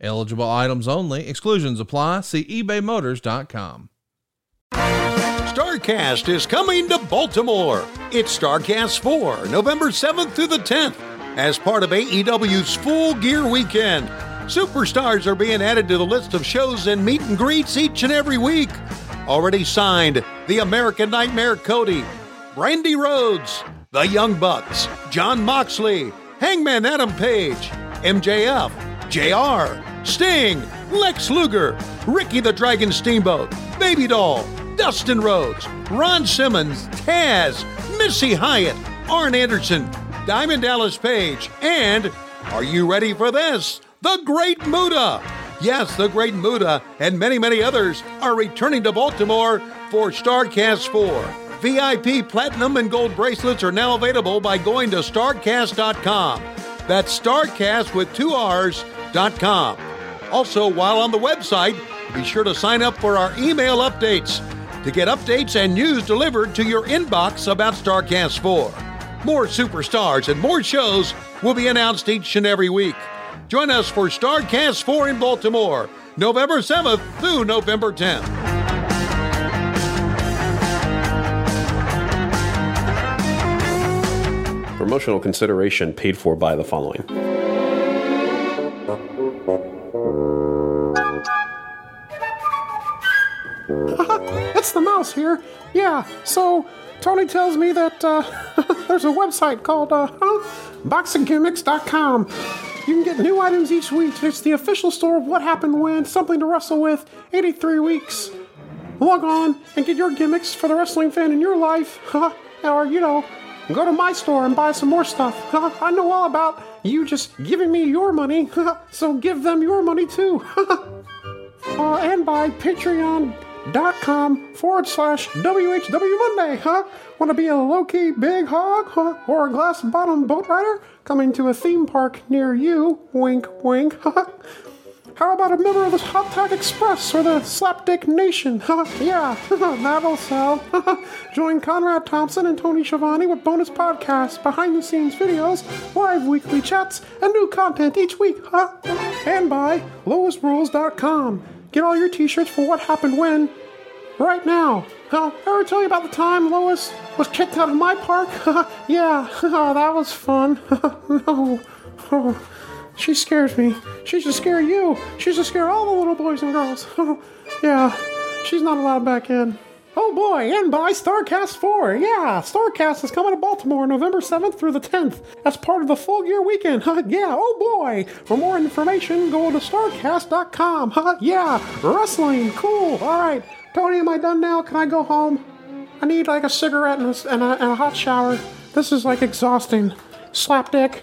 Eligible items only. Exclusions apply. See ebaymotors.com. StarCast is coming to Baltimore. It's StarCast 4, November 7th through the 10th, as part of AEW's Full Gear Weekend. Superstars are being added to the list of shows and meet and greets each and every week. Already signed The American Nightmare Cody, Brandi Rhodes, The Young Bucks, Jon Moxley, Hangman Adam Page, MJF, JR, Sting, Lex Luger, Ricky the Dragon Steamboat, Baby Doll, Dustin Rhodes, Ron Simmons, Taz, Missy Hyatt, Arn Anderson, Diamond Dallas Page, and are you ready for this? The Great Muta! Yes, the Great Muta and many, many others are returning to Baltimore for StarCast 4. VIP platinum and gold bracelets are now available by going to starcast.com. That's starcast with two Also, while on the website, be sure to sign up for our email updates to get updates and news delivered to your inbox about StarCast 4. More superstars and more shows will be announced each and every week. Join us for StarCast 4 in Baltimore, November 7th through November 10th. Promotional consideration paid for by the following. It's the mouse here. Yeah, so Tony tells me that uh, there's a website called uh, boxinggimmicks.com. You can get new items each week. It's the official store of what happened when, something to wrestle with, 83 weeks. Log on and get your gimmicks for the wrestling fan in your life. or, you know, go to my store and buy some more stuff. I know all about you just giving me your money, so give them your money too. uh, and by patreon.com forward slash WHW Monday, huh? Want to be a low key big hog huh? or a glass bottom boat rider coming to a theme park near you? Wink, wink. Huh? How about a member of the Hot Tag Express or the Slapdick Nation? Huh? Yeah, that'll sell. Join Conrad Thompson and Tony Schiavone with bonus podcasts, behind the scenes videos, live weekly chats, and new content each week. Huh? And by LoisRules.com. Get all your t shirts for what happened when right now. Huh? Ever tell you about the time Lois was kicked out of my park? yeah, oh, that was fun. no. Oh, she scares me. She should scare you. She should scare all the little boys and girls. yeah, she's not allowed back in. Oh boy, and by StarCast 4. Yeah, StarCast is coming to Baltimore November 7th through the 10th. That's part of the full gear weekend. Huh, yeah, oh boy. For more information, go to starcast.com. Huh, yeah, wrestling. Cool. All right. Tony, am I done now? Can I go home? I need like a cigarette and a, and a, and a hot shower. This is like exhausting. Slapdick.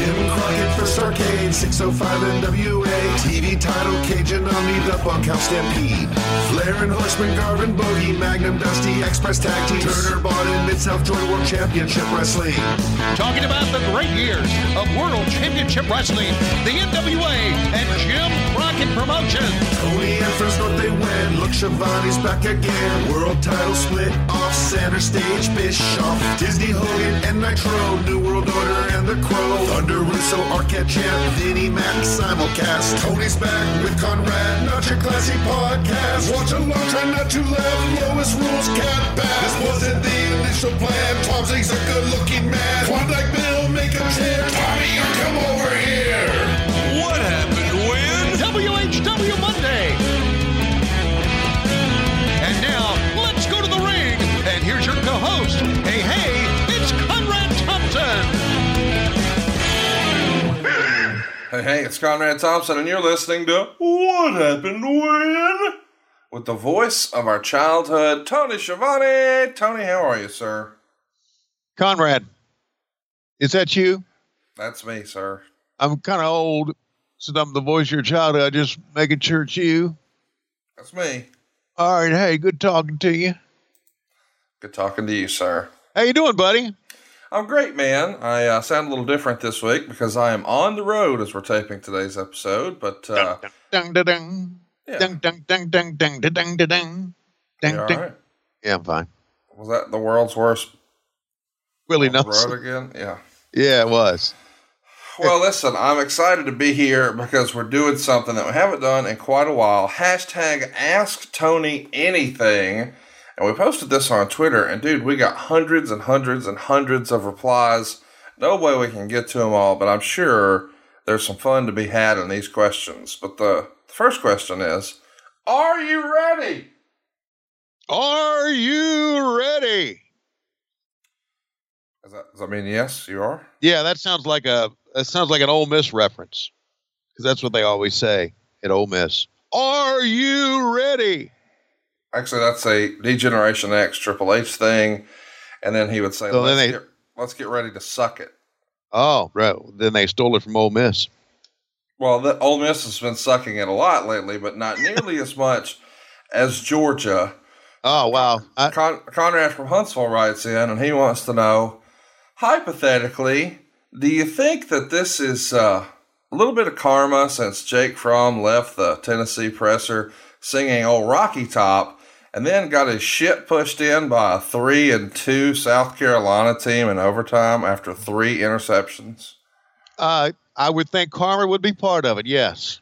Jim Crockett for Starcade, 605 NWA. TV title, Cajun Omni, the Bunkhouse Stampede. Flair and Horseman, Garvin, Bogey, Magnum, Dusty, Express Tag Team. Turner, Bond, Mid-South Joint World Championship Wrestling. Talking about the great years of World Championship Wrestling, the NWA, and Jim Crockett Promotions. Tony and Friends North they win. Look, Schiavone's back again. World title split off center stage. Bischoff, Disney Hogan, and Nitro. New World Order and the Crow. Thunder Russo, Arquette Champ, Vinnie Mac simulcast. Tony's back with Conrad, not your classy podcast. Watch along, try not to laugh. Lowest rules cat back. This wasn't the initial plan. Tom Zigg's a good looking man. Klondike Bill, make a chair. Tommy, you come over here. What happened when? WHW Monday. And now, let's go to the ring. And here's your co-host. Hey, hey, Hey, hey, it's Conrad Thompson, and you're listening to What Happened When? With the voice of our childhood, Tony Schiavone. Tony, how are you, sir? Conrad, is that you? That's me, sir. I'm kind of old, since I'm the voice of your childhood. I just making sure it's you. That's me. All right, hey, good talking to you. Good talking to you, sir. How you doing, buddy? I'm great, man. I uh, sound a little different this week because I am on the road as we're taping today's episode. But uh, Dun dun dun. yeah, Dun dun dun dun dun dun dun dun dun. Dun, right? Yeah, I'm fine. Was that the world's worst Willie on Nelson. road again? Yeah. Yeah, it was. Well, listen, I'm excited to be here because we're doing something that we haven't done in quite a while. Hashtag Ask Tony Anything. And we posted this on Twitter, and dude, we got hundreds and hundreds and hundreds of replies. No way we can get to them all, but I'm sure there's some fun to be had in these questions. But the first question is Are you ready? Are you ready? Does that, does that mean yes, you are? Yeah, that sounds like a that sounds like an Ole Miss reference because that's what they always say at Ole Miss. Are you ready? Actually, that's a D-Generation X Triple H thing. And then he would say, So let's, they- get, let's get ready to suck it. Oh, right. Then they stole it from Ole Miss. Well, the Ole Miss has been sucking it a lot lately, but not nearly as much as Georgia. Oh, wow. I, Con- Conrad from Huntsville writes in, and he wants to know, hypothetically, do you think that this is uh, a little bit of karma since Jake Fromm left the Tennessee presser singing "Old Rocky Top"? And then got his shit pushed in by a three and two South Carolina team in overtime after three interceptions. uh, I would think karma would be part of it. Yes.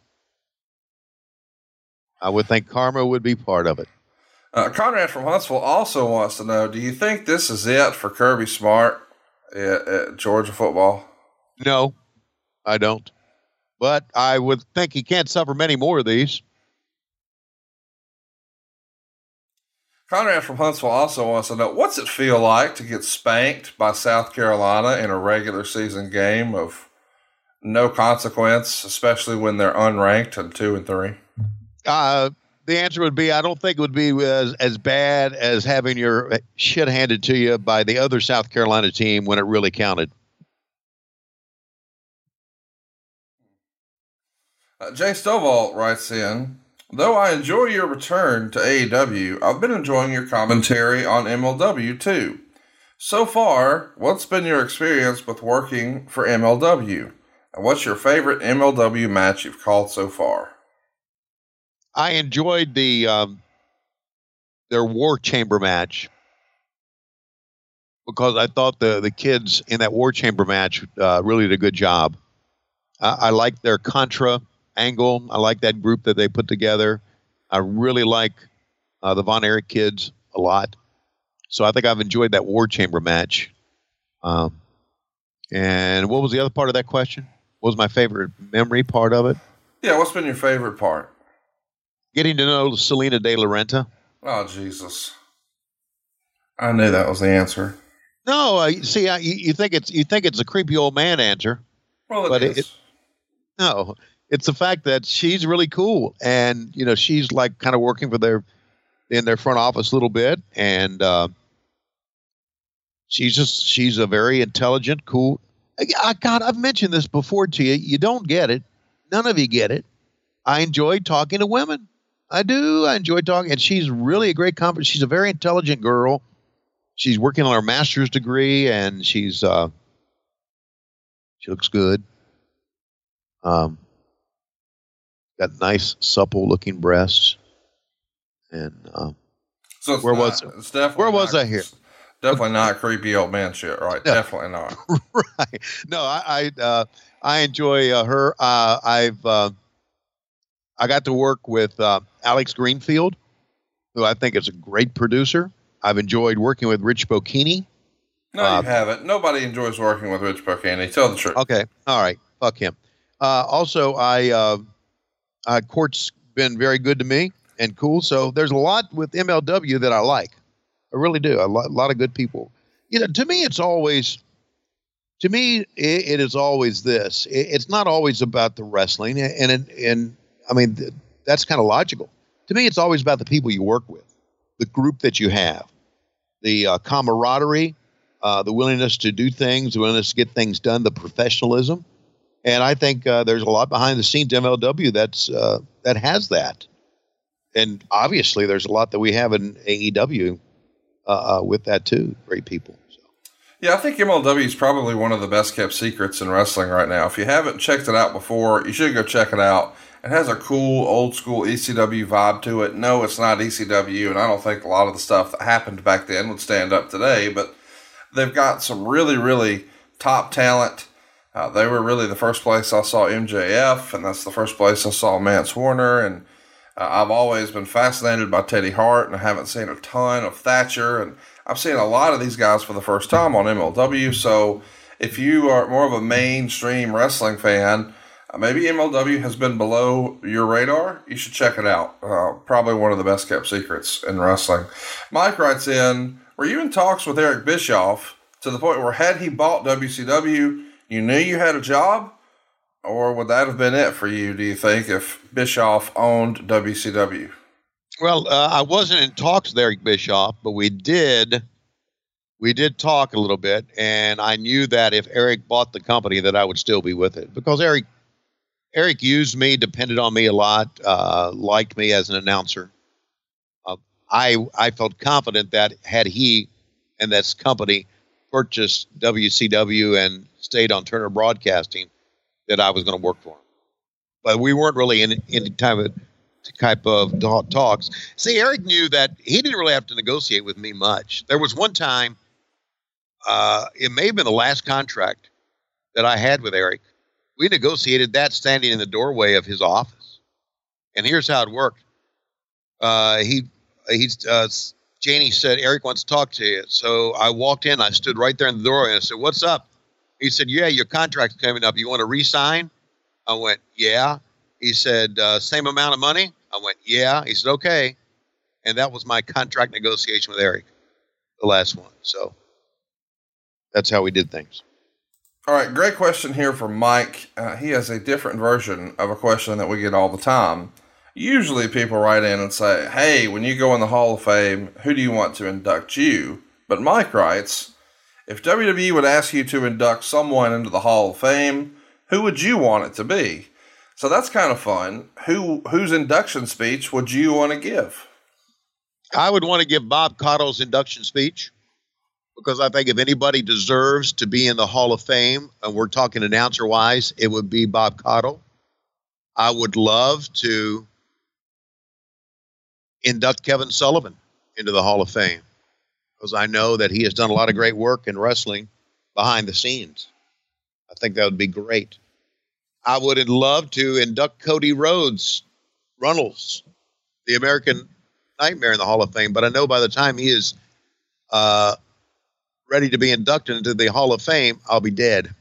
I would think karma would be part of it. Uh, Conrad from Huntsville also wants to know: Do you think this is it for Kirby Smart at, at Georgia football? No, I don't. But I would think he can't suffer many more of these. Conrad from Huntsville also wants to know: What's it feel like to get spanked by South Carolina in a regular season game of no consequence, especially when they're unranked and two and three? Uh, the answer would be I don't think it would be as, as bad as having your shit handed to you by the other South Carolina team when it really counted. Uh, Jay Stovall writes in, though I enjoy your return to AEW, I've been enjoying your commentary on MLW too. So far, what's been your experience with working for MLW? And what's your favorite MLW match you've called so far? I enjoyed the um, their War Chamber match because I thought the the kids in that War Chamber match uh, really did a good job. I, I like their Contra angle. I like that group that they put together. I really like uh, the Von Erich kids a lot. So I think I've enjoyed that War Chamber match. Um, and what was the other part of that question? What was my favorite memory part of it? Yeah, what's been your favorite part? Getting to know Salina de la Renta. Oh, Jesus. I knew that was the answer. No, uh, see, I, you, you think it's you think it's a creepy old man answer. Well, it But is. it- No, it's the fact that she's really cool, and you know she's like kind of working for their in their front office a little bit, and uh, she's just she's a very intelligent, cool. I, God, I've mentioned this before to you. You don't get it. None of you get it. I enjoy talking to women. I do. I enjoy talking, and she's really a great company. She's a very intelligent girl. She's working on her master's degree, and she's uh, she looks good. Um, got nice, supple-looking breasts, and um, so where not- was- it's definitely where was not- I here? Definitely not creepy old man shit, right? No. Definitely not. right. No, I I, uh, I enjoy uh, her. Uh, I've uh, I got to work with uh, Alex Greenfield, who I think is a great producer. I've enjoyed working with Rich Bocchini. No, Uh, you haven't. Nobody enjoys working with Rich Bocchini. Tell the truth. Okay, all right, fuck him. Uh, also, I uh, Court's been very good to me and cool. So there's a lot with MLW that I like. I really do. A lot, a lot of good people. You know, to me, it's always to me, it, it is always this. It, it's not always about the wrestling, and and, and I mean th- that's kind of logical. To me, it's always about the people you work with, the group that you have, the uh, camaraderie, uh, the willingness to do things, the willingness to get things done, the professionalism, and I think uh, there's a lot behind the scenes MLW that's uh, that has that, and obviously there's a lot that we have in AEW uh, uh, with that too. Great people. So. Yeah, I think MLW is probably one of the best kept secrets in wrestling right now. If you haven't checked it out before, you should go check it out. It has a cool old school ECW vibe to it. No, it's not ECW, and I don't think a lot of the stuff that happened back then would stand up today, but they've got some really, really top talent. Uh, they were really the first place I saw MJF, and that's the first place I saw Mance Warner. And uh, I've always been fascinated by Teddy Hart, and I haven't seen a ton of Thatcher. And I've seen a lot of these guys for the first time on MLW. So if you are more of a mainstream wrestling fan, uh, maybe MLW has been below your radar. You should check it out. Uh, probably one of the best kept secrets in wrestling. Mike writes in Were you in talks with Eric Bischoff to the point where, had he bought WCW, you knew you had a job? Or would that have been it for you, do you think, if Bischoff owned WCW? Well, uh, I wasn't in talks with Eric Bischoff, but we did we did talk a little bit, and I knew that if Eric bought the company, that I would still be with it because Eric Eric used me, depended on me a lot, uh, liked me as an announcer. Uh, I I felt confident that had he and this company purchased WCW and stayed on Turner Broadcasting, that I was going to work for him. But we weren't really in any type of type of talks. See, Eric knew that he didn't really have to negotiate with me much. There was one time, uh, it may have been the last contract that I had with Eric. We negotiated that standing in the doorway of his office. And here's how it worked. Uh, he he's uh, Janie said Eric wants to talk to you. So I walked in. I stood right there in the doorway and I said, "What's up?" He said, "Yeah, your contract's coming up. You want to re-sign?" I went, "Yeah." He said, uh, "Same amount of money?" I went, "Yeah." He said, "Okay," and that was my contract negotiation with Eric, the last one. So that's how we did things. All right, great question here from Mike. Uh, he has a different version of a question that we get all the time. Usually, people write in and say, "Hey, when you go in the Hall of Fame, who do you want to induct you?" But Mike writes, if WWE would ask you to induct someone into the Hall of Fame, who would you want it to be? So that's kind of fun. Who whose induction speech would you want to give? I would want to give Bob Caudle's induction speech because I think if anybody deserves to be in the Hall of Fame, and we're talking announcer wise, it would be Bob Caudle. I would love to induct Kevin Sullivan into the Hall of Fame because I know that he has done a lot of great work in wrestling behind the scenes. I think that would be great. I would love to induct Cody Rhodes, Runnels, the American Nightmare in the Hall of Fame, but I know by the time he is uh, ready to be inducted into the Hall of Fame, I'll be dead.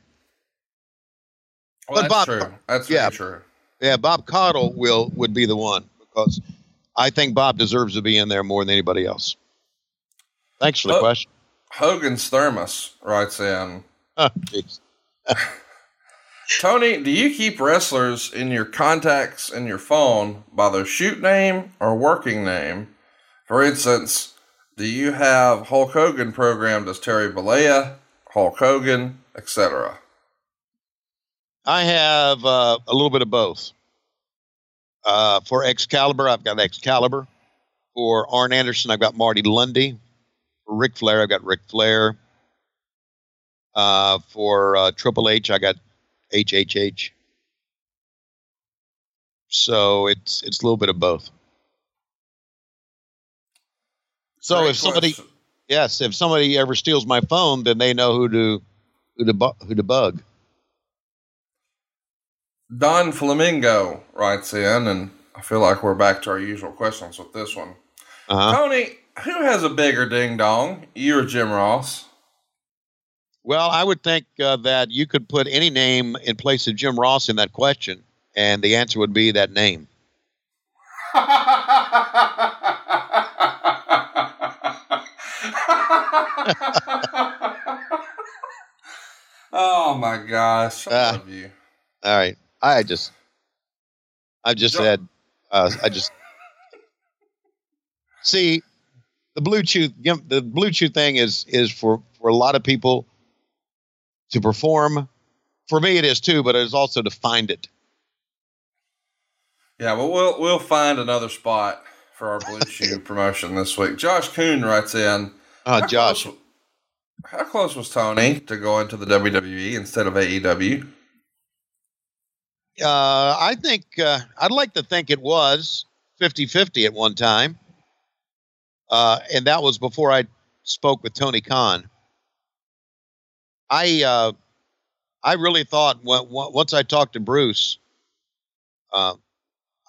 Well, but that's Bob, true. That's yeah, true. Yeah, Bob Caudle will would be the one because I think Bob deserves to be in there more than anybody else. Thanks for the question. Hogan's Thermos writes in. Oh, Tony, do you keep wrestlers in your contacts in your phone by their shoot name or working name? For instance, do you have Hulk Hogan programmed as Terry Bollea, Hulk Hogan, etc.? I have uh, a little bit of both. Uh, for Excalibur, I've got Excalibur. For Arn Anderson, I've got Marty Lunde. For Ric Flair, I've got Ric Flair. Uh, for uh, Triple H, I got HHH. So it's it's a little bit of both. So Great if somebody, question. yes, if somebody ever steals my phone, then they know who to who to bu- who to bug. Don Flamingo writes in, and I feel like we're back to our usual questions with this one. Uh-huh. Tony, who has a bigger ding dong, you or Jim Ross? Well, I would think uh, that you could put any name in place of Jim Ross in that question, and the answer would be that name. Oh my gosh, I Ah. love you. All right. I just, I just said, uh, I just see the Bluetooth. The Bluetooth thing is is for for a lot of people to perform. For me, it is too, but it is also to find it. Yeah, well, we'll we'll find another spot for our Blue promotion this week. Josh Coon writes in. Uh, how Josh, close- how close was Tony to go into the WWE instead of AEW? Uh, I think uh, I'd like to think it was 50-50 at one time, uh, and that was before I spoke with Tony Khan. I uh, I really thought once I talked to Bruce, uh,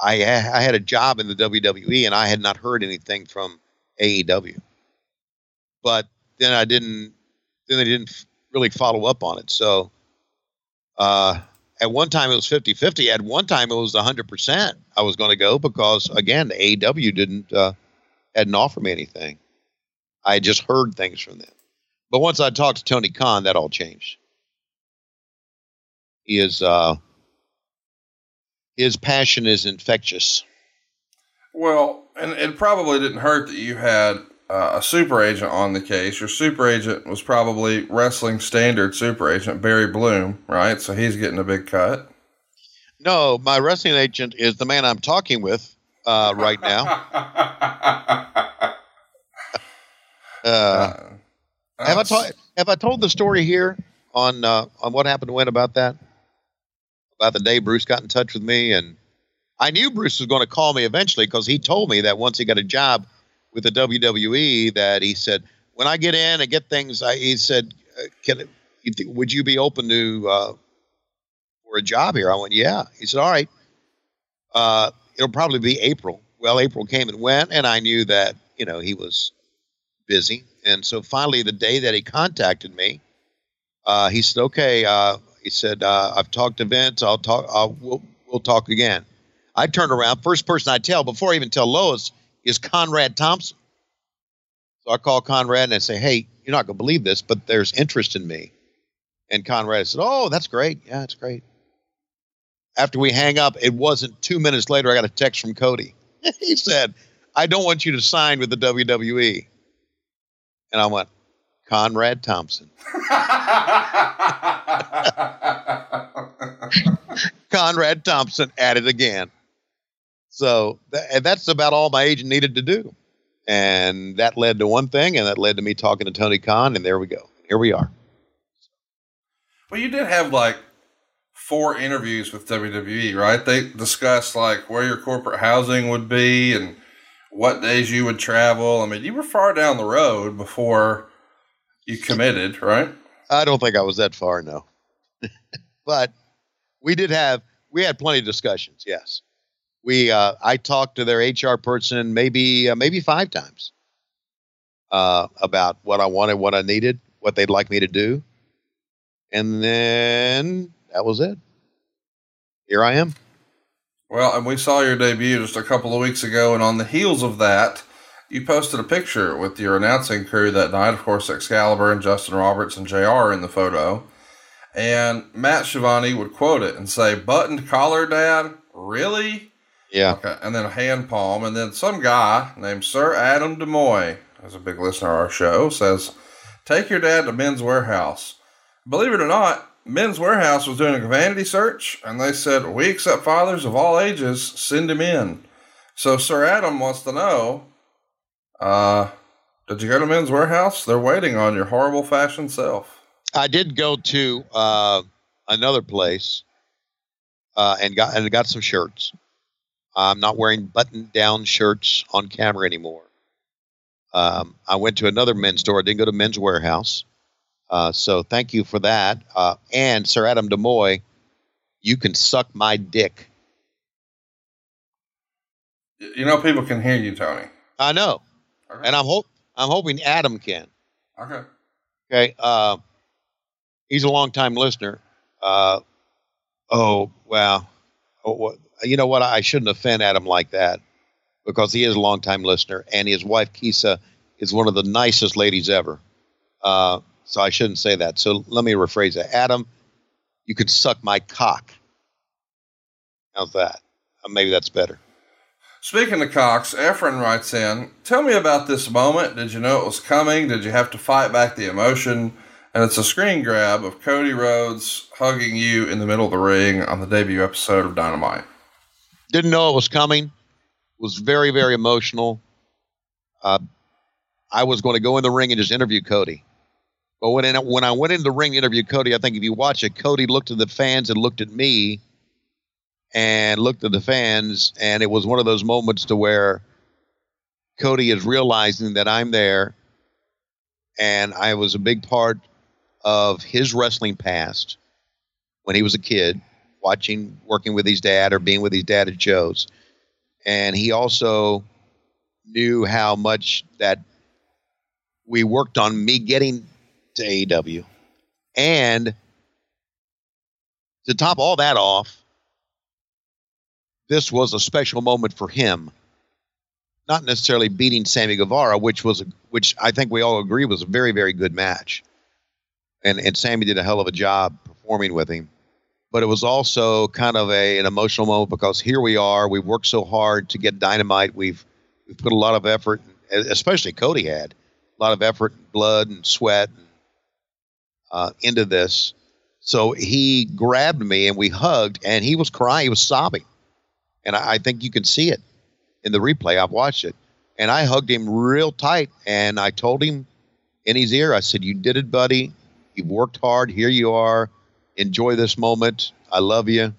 I I had a job in the WWE and I had not heard anything from AEW, but then I didn't then they didn't really follow up on it. So uh, at one time it was 50-50. At one time it was 100% I was going to go because again AEW didn't uh, hadn't offered me anything. I just heard things from them. But once I talked to Tony Khan, that all changed. He is uh, his passion is infectious. Well, and it probably didn't hurt that you had uh, a super agent on the case. Your super agent was probably wrestling standard super agent Barry Bloom, right? So he's getting a big cut. No, my wrestling agent is the man I'm talking with uh, right now. Uh, have I told Have I told the story here on uh, on what happened when about that? About the day Bruce got in touch with me, and I knew Bruce was going to call me eventually because he told me that once he got a job with the WWE, that he said when I get in and get things, I, he said, uh, "Can would you be open to uh, for a job here?" I went, "Yeah." He said, "All right." Uh, it'll probably be April. Well, April came and went, and I knew that you know he was busy. And so finally, the day that he contacted me, uh, he said, "Okay." Uh, he said, uh, "I've talked to Vince. I'll talk. I'll, we'll we'll talk again." I turned around. First person I tell before I even tell Lois is Conrad Thompson. So I call Conrad and I say, "Hey, you're not going to believe this, but there's interest in me." And Conrad said, "Oh, that's great. Yeah, it's great." After we hang up, it wasn't two minutes later. I got a text from Cody. he said, "I don't want you to sign with the WWE." And I went, Conrad Thompson. Conrad Thompson at it again. So th- that's about all my agent needed to do. And that led to one thing, and that led to me talking to Tony Khan, and there we go. Here we are. Well, you did have like four interviews with WWE, right? They discussed like where your corporate housing would be and what days you would travel. I mean, you were far down the road before you committed, right? I don't think I was that far, no. but we did have we had plenty of discussions. Yes, we. Uh, I talked to their HR person maybe uh, maybe five times uh, about what I wanted, what I needed, what they'd like me to do, and then that was it. Here I am. Well, and we saw your debut just a couple of weeks ago, and on the heels of that, you posted a picture with your announcing crew that night. Of course, Excalibur and Justin Roberts and JR in the photo. And Matt Schiavone would quote it and say, Buttoned collar, Dad? Really? Yeah. Okay. And then a hand palm. And then some guy named Sir Adam DeMoy, who's a big listener to our show, says, Take your dad to Men's Wearhouse. Believe it or not, Men's Wearhouse was doing a vanity search, and they said, We accept fathers of all ages, send him in. So Sir Adam wants to know, uh, did you go to Men's Wearhouse? They're waiting on your horrible fashion self. I did go to uh, another place uh, and got and got some shirts. I'm not wearing button-down shirts on camera anymore. Um, I went to another men's store. I didn't go to Men's Wearhouse. Uh, so thank you for that. Uh, and Sir Adam Demoy, you can suck my dick. You know, people can hear you, Tony. I know, Okay. and I'm hope I'm hoping Adam can. okay. Okay. Uh, he's a longtime listener. Uh, oh, wow. Oh, what, you know what? I shouldn't offend Adam like that because he is a longtime listener, and his wife, Kisa, is one of the nicest ladies ever. Uh, so I shouldn't say that. So let me rephrase that. Adam, you could suck my cock. How's that? Uh, maybe that's better. Speaking of Cox, Efren writes in, Tell me about this moment. Did you know it was coming? Did you have to fight back the emotion? And it's a screen grab of Cody Rhodes hugging you in the middle of the ring on the debut episode of Dynamite. Didn't know it was coming. Was very, very emotional. Uh, I was going to go in the ring and just interview Cody. But when, in, when I went in the ring to interview Cody, I think if you watch it, Cody looked at the fans and looked at me and looked at the fans, and it was one of those moments to where Cody is realizing that I'm there, and I was a big part of his wrestling past when he was a kid, watching, working with his dad or being with his dad at shows, and he also knew how much that we worked on me getting to AEW, and to top all that off this was a special moment for him. Not necessarily beating Sammy Guevara, which was a, which I think we all agree was a very very good match, and and Sammy did a hell of a job performing with him. But it was also kind of a an emotional moment because here we are. We've worked so hard to get Dynamite. We've we've put a lot of effort, especially Cody had a lot of effort, and blood, and sweat uh, into this. So he grabbed me and we hugged, and he was crying. He was sobbing and I, I think you can see it in the replay. I've watched it, and I hugged him real tight, and I told him in his ear, I said, "You did it, buddy. You've worked hard. Here you are. Enjoy this moment. I love you."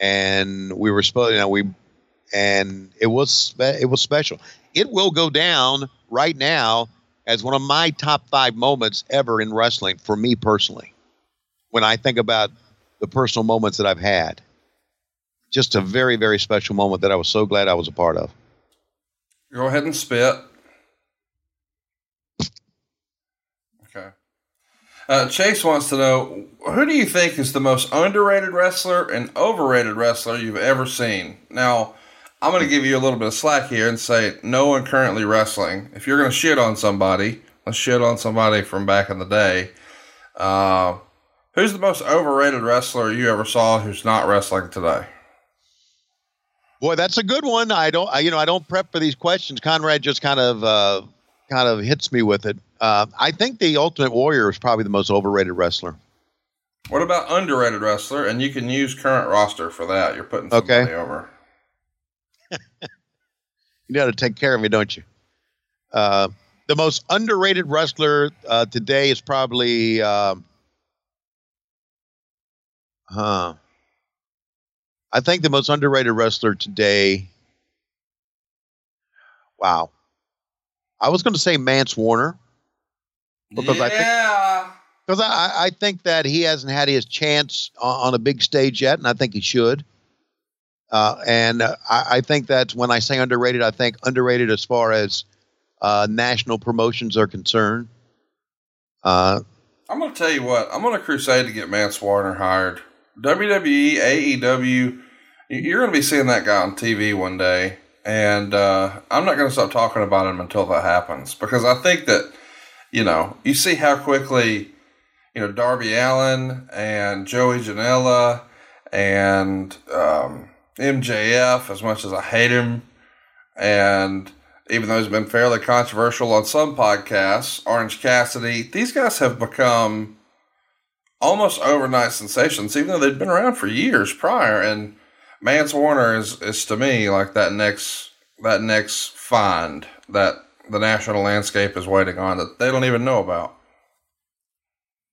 And we were supposed, you know, we, and it was it was special. It will go down right now as one of my top five moments ever in wrestling for me personally. When I think about the personal moments that I've had just a very, very special moment that I was so glad I was a part of. Go ahead and spit. Okay. Uh, Chase wants to know who do you think is the most underrated wrestler and overrated wrestler you've ever seen? Now, I'm going to give you a little bit of slack here and say no one currently wrestling. If you're going to shit on somebody, let's shit on somebody from back in the day. Uh, who's the most overrated wrestler you ever saw who's not wrestling today? Boy, that's a good one. I don't, I, you know, I don't prep for these questions. Conrad just kind of, uh, kind of hits me with it. Uh, I think the Ultimate Warrior is probably the most overrated wrestler. What about underrated wrestler? And you can use current roster for that. You're putting somebody okay. over. you got to take care of me, don't you? Uh, the most underrated wrestler uh, today is probably, um, huh. I think the most underrated wrestler today. Wow. I was going to say Mance Warner because yeah. I think because I, I think that he hasn't had his chance on, on a big stage yet, and I think he should. Uh, and uh, I, I, think that when I say underrated, I think underrated as far as uh, national promotions are concerned. Uh, I'm going to tell you what. I'm going to crusade to get Mance Warner hired. WWE, AEW, you're going to be seeing that guy on TV one day. And uh, I'm not going to stop talking about him until that happens because I think that, you know, you see how quickly, you know, Darby Allin and Joey Janela and um, MJF, as much as I hate him, and even though he's been fairly controversial on some podcasts, Orange Cassidy, these guys have become almost overnight sensations, even though they'd been around for years prior. And Mance Warner is, is to me like that next that next find that the national landscape is waiting on that they don't even know about.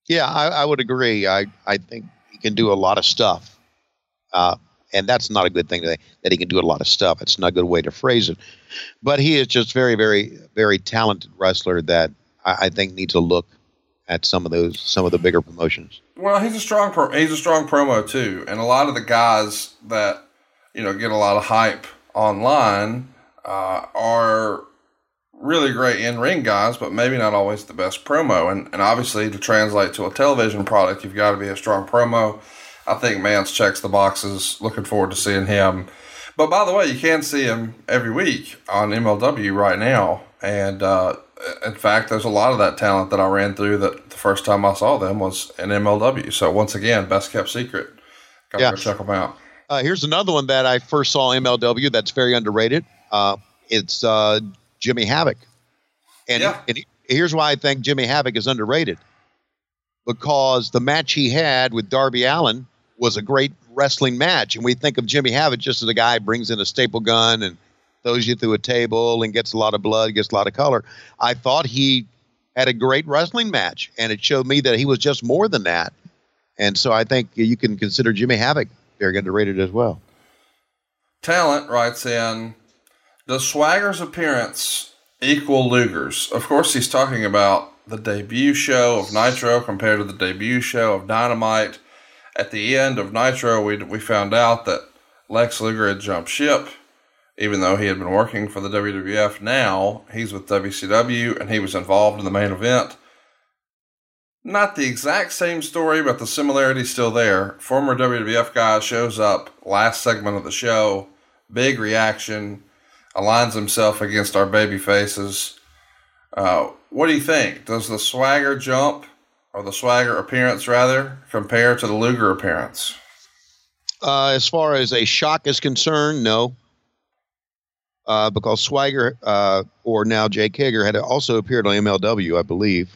Yeah, I, I would agree. I, I think he can do a lot of stuff. Uh, and that's not a good thing that, he can do a lot of stuff. It's not a good way to phrase it. But he is just very, very, very talented wrestler that I, I think needs to look at some of those some of the bigger promotions. Well, he's a strong pro- he's a strong promo too, and a lot of the guys that you know get a lot of hype online uh, are really great in ring guys, but maybe not always the best promo. And and obviously to translate to a television product, you've got to be a strong promo. I think Mance checks the boxes. Looking forward to seeing him. But by the way, you can see him every week on MLW right now, and uh, in fact, there's a lot of that talent that I ran through that the first time I saw them was in MLW. So once again, best kept secret. Gotta Yeah. go check them out. Uh, here's another one that I first saw MLW that's very underrated. Uh, it's uh, Jimmy Havoc. And, Yeah. and here's why I think Jimmy Havoc is underrated because the match he had with Darby Allin was a great wrestling match. And we think of Jimmy Havoc just as a guy who brings in a staple gun and throws you through a table and gets a lot of blood, gets a lot of color. I thought he had a great wrestling match, and it showed me that he was just more than that. And so I think you can consider Jimmy Havoc very underrated as well. Talent writes in Does Swagger's appearance equal Luger's? Of course, he's talking about the debut show of Nitro compared to the debut show of Dynamite. At the end of Nitro, we, we found out that Lex Luger had jumped ship, even though he had been working for the WWF. Now he's with WCW and he was involved in the main event. Not the exact same story, but the similarity's still there. Former WWF guy shows up last segment of the show, big reaction, aligns himself against our baby faces. Uh, what do you think? Does the swagger jump, or the swagger appearance rather, compare to the Luger appearance? Uh, as far as a shock is concerned, no. Uh, because Swagger, uh, or now Jake Hager, had also appeared on MLW, I believe.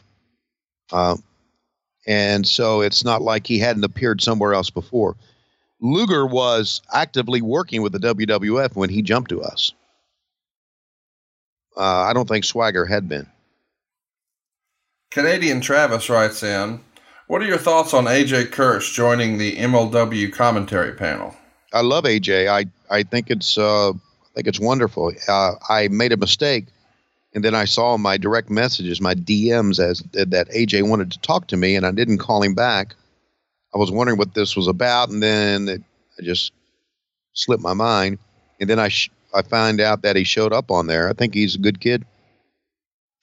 Um, and so it's not like he hadn't appeared somewhere else before. Luger was actively working with the WWF when he jumped to us. Uh, I don't think Swagger had been. Canadian Travis writes in, What are your thoughts on AJ Kirsch joining the MLW commentary panel? I love AJ. I I think it's uh, I think it's wonderful. Uh, I made a mistake, and then I saw my direct messages, my DMs, as that AJ wanted to talk to me, and I didn't call him back. I was wondering what this was about, and then it, I just slipped my mind, and then I sh- I find out that he showed up on there. I think he's a good kid.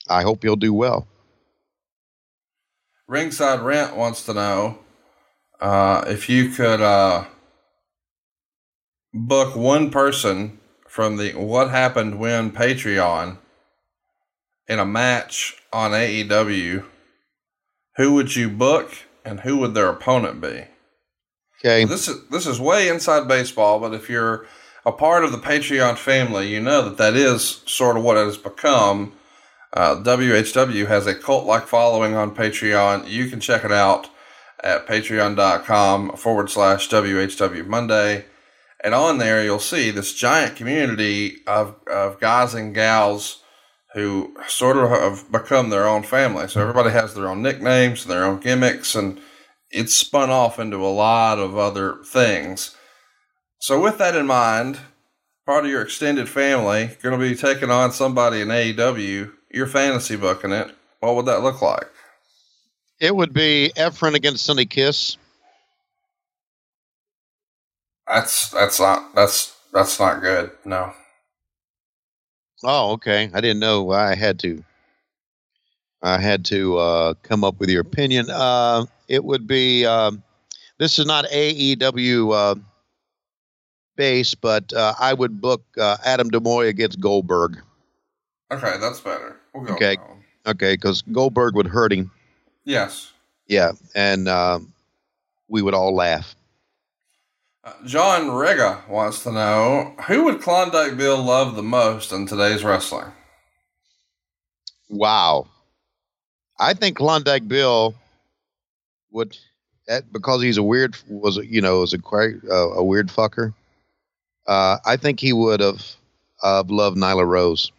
I hope he'll do well. Ringside Rent wants to know uh, if you could uh, book one person from the What Happened When Patreon in a match on AEW, who would you book and who would their opponent be? Okay. This is this is way inside baseball, but if you're a part of the Patreon family, you know that that is sort of what it has become. Uh, WHW has a cult like following on Patreon. You can check it out at patreon.com forward slash WHW Monday. And on there, you'll see this giant community of, of guys and gals who sort of have become their own family. So everybody has their own nicknames, and their own gimmicks, and it's spun off into a lot of other things. So, with that in mind, part of your extended family going to be taking on somebody in AEW. You're fantasy booking it. What would that look like? It would be Efren against Sonny Kiss. That's that's not that's that's not good. No. Oh, okay. I didn't know I had to. I had to uh, come up with your opinion. Uh, it would be. Um, this is not AEW uh, base, but uh, I would book uh, Adam Demoy against Goldberg. Okay, that's better. We'll go. Okay. with that one. Okay, because Goldberg would hurt him. Yes. Yeah, and um, we would all laugh. John Rega wants to know who would Klondike Bill love the most in today's wrestling? Wow. I think Klondike Bill would that because he's a weird was a- you know was a quite uh, a weird fucker. Uh, I think he would have uh, loved Nyla Rose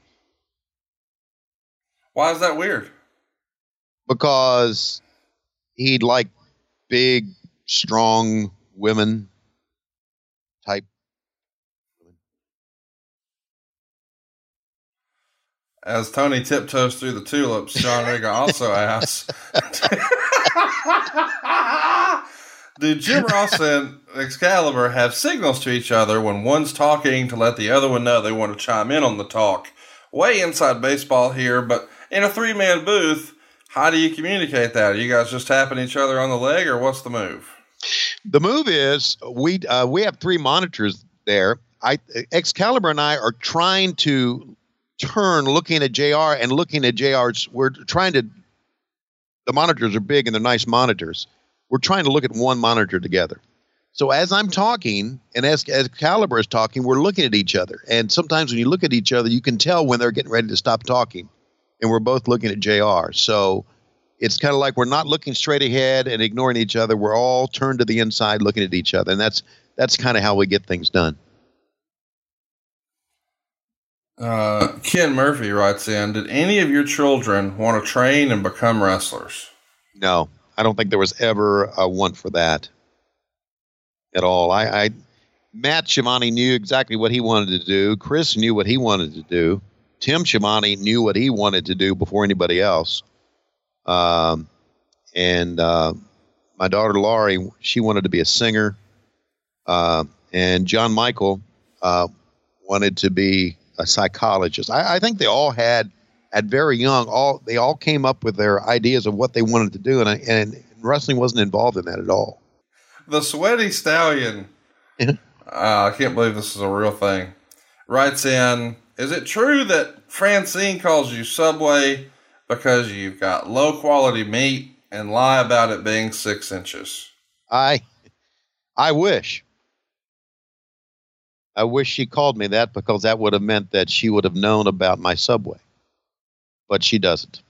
Why is that weird? because he'd like big, strong women type. As Tony tiptoes through the tulips, John Rega also asks Do Jim Ross and Excalibur have signals to each other when one's talking to let the other one know they want to chime in on the talk? Way inside baseball here, but in a three man booth, how do you communicate that? Are you guys just tapping each other on the leg, or what's the move? The move is we uh, we have three monitors there. I Excalibur and I are trying to turn looking at JR and looking at JR's. We're trying to, the monitors are big and they're nice monitors. We're trying to look at one monitor together. So as I'm talking and as, Caliber is talking, we're looking at each other. And sometimes when you look at each other, you can tell when they're getting ready to stop talking. And we're both looking at JR. So it's kind of like we're not looking straight ahead and ignoring each other. We're all turned to the inside looking at each other. And that's that's kind of how we get things done. Uh, Ken Murphy writes in Did any of your children want to train and become wrestlers? No, I don't think there was ever a want for that at all. I, I Matt Schiavone knew exactly what he wanted to do. Chris knew what he wanted to do. Tim Schiavone knew what he wanted to do before anybody else. Um, and uh, my daughter Laurie, she wanted to be a singer. Uh, and John Michael uh, wanted to be a psychologist. I, I, think they all had, at very young, all they all came up with their ideas of what they wanted to do, and, I, and wrestling wasn't involved in that at all. The sweaty stallion. uh, I can't believe this is a real thing. Writes in, is it true that Francine calls you Subway because you've got low quality meat and lie about it being six inches? I, I wish. I wish she called me that because that would have meant that she would have known about my Subway. But she doesn't.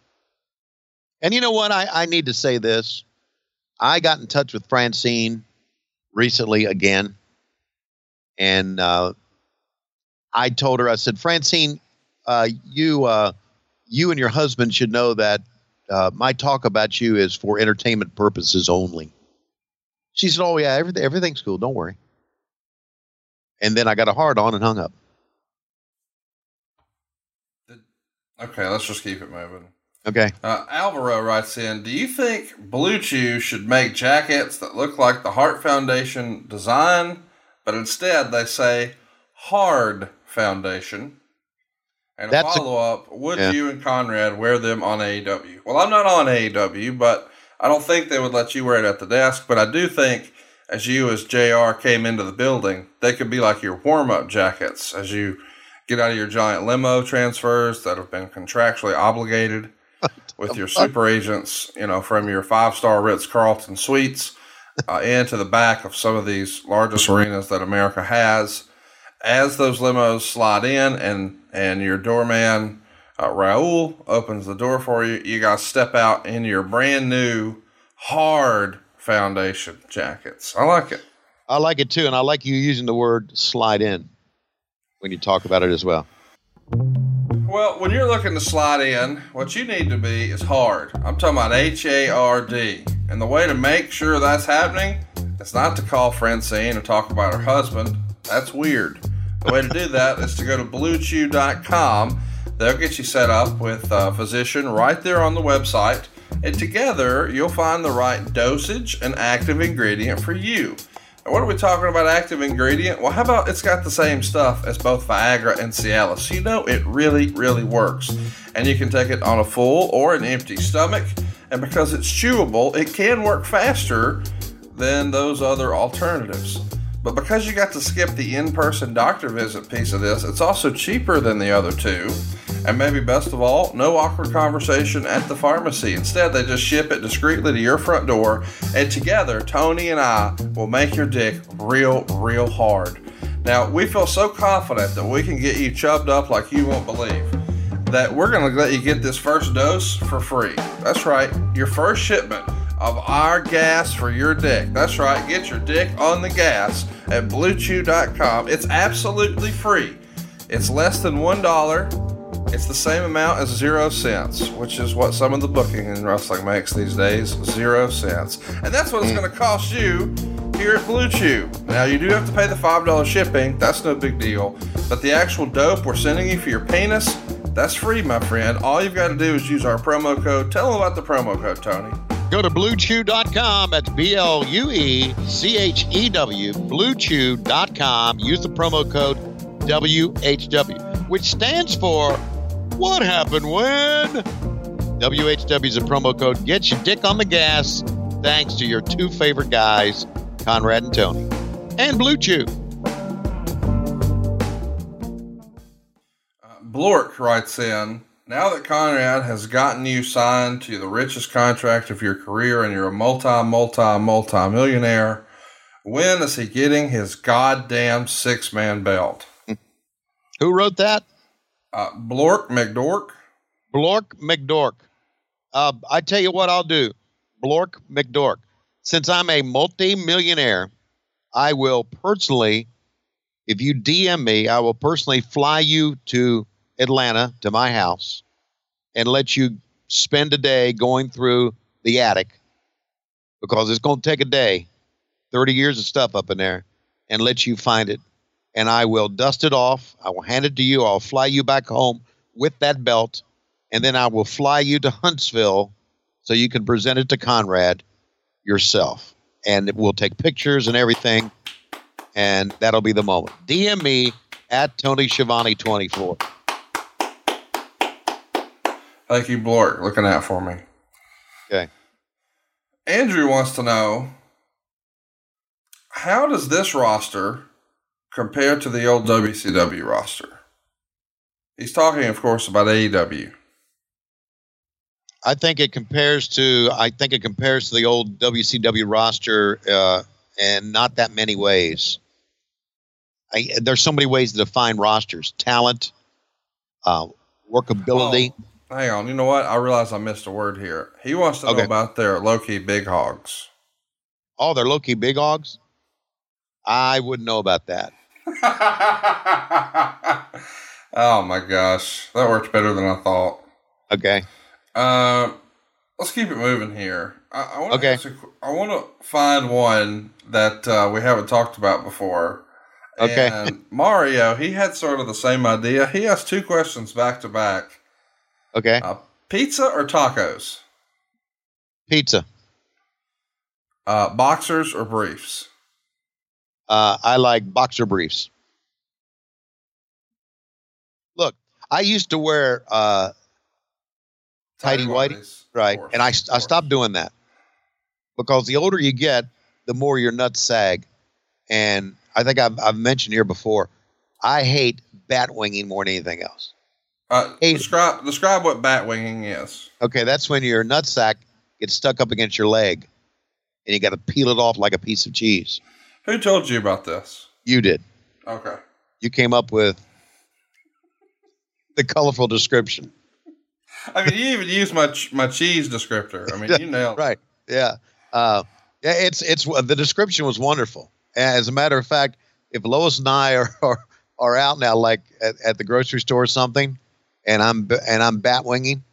And you know what? I, I need to say this. I got in touch with Francine recently again. And uh, I told her, I said, Francine, uh, you, uh, you and your husband should know that uh, my talk about you is for entertainment purposes only. She said, Oh, yeah, everything, everything's cool. Don't worry. And then I got a hard on and hung up. Okay, let's just keep it moving. Okay. Uh, Alvaro writes in Do you think Blue Chew should make jackets that look like the Heart Foundation design, but instead they say Hard Foundation? And a follow up Would yeah. you and Conrad wear them on AEW? Well, I'm not on AEW, but I don't think they would let you wear it at the desk, but I do think as you as JR came into the building, they could be like your warm up jackets as you get out of your giant limo transfers that have been contractually obligated with your super agents, you know, from your five star Ritz Carlton suites uh, into the back of some of these largest arenas that America has. As those limos slide in and, and your doorman, uh, Raul, opens the door for you, you guys step out in your brand new, hard foundation jackets. I like it. I like it too. And I like you using the word slide in when you talk about it as well. Well, when you're looking to slide in, what you need to be is hard. I'm talking about H A R D. And the way to make sure that's happening is not to call Francine and talk about her husband. That's weird. The way to do that is to go to bluechew.com. They'll get you set up with a physician right there on the website. And together, you'll find the right dosage and active ingredient for you. And What are we talking about active ingredient? Well, how about it's got the same stuff as both Viagra and Cialis? You know, it really, really works. And you can take it on a full or an empty stomach. And because it's chewable, it can work faster than those other alternatives. But because you got to skip the in person doctor visit piece of this, it's also cheaper than the other two. And maybe best of all, no awkward conversation at the pharmacy. Instead, they just ship it discreetly to your front door, and together, Tony and I will make your dick real, real hard. Now, we feel so confident that we can get you chubbed up like you won't believe that we're going to let you get this first dose for free. That's right, your first shipment of our gas for your dick. That's right, get your dick on the gas at bluechew.com. It's absolutely free. It's less than $1 it's the same amount as zero cents, which is what some of the booking in wrestling makes these days zero cents. And that's what it's going to cost you here at Blue Chew. Now, you do have to pay the $5 shipping, that's no big deal. But the actual dope we're sending you for your penis, that's free, my friend. All you've got to do is use our promo code. Tell them about the promo code, Tony. Go to bluechew.com. That's B L U E C H E W, bluechew.com. Use the promo code WHW, which stands for what happened when? WHW is a promo code. Get your dick on the gas thanks to your two favorite guys, Conrad and Tony. And Blue Chew. Uh, Blork writes in Now that Conrad has gotten you signed to the richest contract of your career and you're a multi, multi, multi millionaire, when is he getting his goddamn six man belt? Who wrote that? Uh, Blork McDork? Blork McDork. Uh, I tell you what I'll do. Blork McDork. Since I'm a multi-millionaire, I will personally, if you DM me, I will personally fly you to Atlanta to my house and let you spend a day going through the attic because it's going to take a day, 30 years of stuff up in there, and let you find it. And I will dust it off. I will hand it to you. I'll fly you back home with that belt. And then I will fly you to Huntsville so you can present it to Conrad yourself. And we'll take pictures and everything. And that'll be the moment. DM me at Tony Schiavone 24. Thank you, Blork, looking out for me. Okay. Andrew wants to know how does this roster compare to the old WCW roster? He's talking, of course, about AEW. I think it compares to I think it compares to the old WCW roster uh, and not that many ways. I, there's so many ways to define rosters: talent, uh, workability. Oh, hang on, you know what? I realize I missed a word here. He wants to know about their low key big hogs. Oh, they're low key big hogs. I wouldn't know about that. oh my gosh, that worked better than I thought. Okay. Uh, let's keep it moving here. I, I want Okay. to I want to find one that uh, we haven't talked about before. Okay. And Mario, he had sort of the same idea. He asked two questions back to back: Okay. uh, pizza or tacos, Pizza. uh, boxers or briefs. Uh, I like boxer briefs. Look, I used to wear uh, tidy whitey, whities, right? course, And I, I stopped doing that because the older you get, the more your nuts sag. And I think I've, I've mentioned here before, I hate bat winging more than anything else. Uh, describe describe what bat winging is. Okay, that's when your nutsack gets stuck up against your leg, and you got to peel it off like a piece of cheese. Who told you about this? You did. Okay. You came up with the colorful description. I mean, you even used my ch- my cheese descriptor. I mean, you nailed it. Right. Yeah. Uh, yeah. It's it's the description was wonderful. As a matter of fact, if Lois and I are are, are out now, like at, at the grocery store or something, and I'm and I'm bat winging,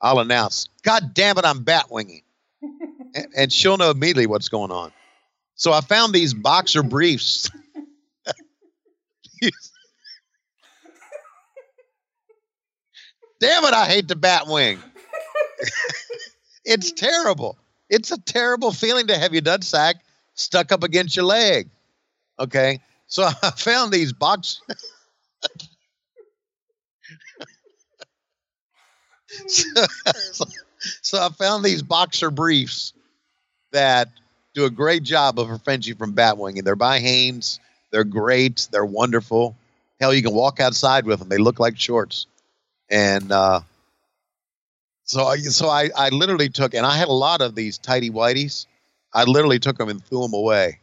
I'll announce, "God damn it, I'm bat winging," and, and she'll know immediately what's going on. So I found these boxer briefs. damn it, I hate the bat wing. it's terrible. It's a terrible feeling to have your nutsack stuck up against your leg. Okay. So I found these box. so, so- I found these boxer briefs that do a great job of preventing you from bat winging. They're by Hanes. They're great. They're wonderful. Hell, you can walk outside with them. They look like shorts. And uh, so, I, so I, I literally took, and I had a lot of these tidy whiteys. I literally took them and threw them away.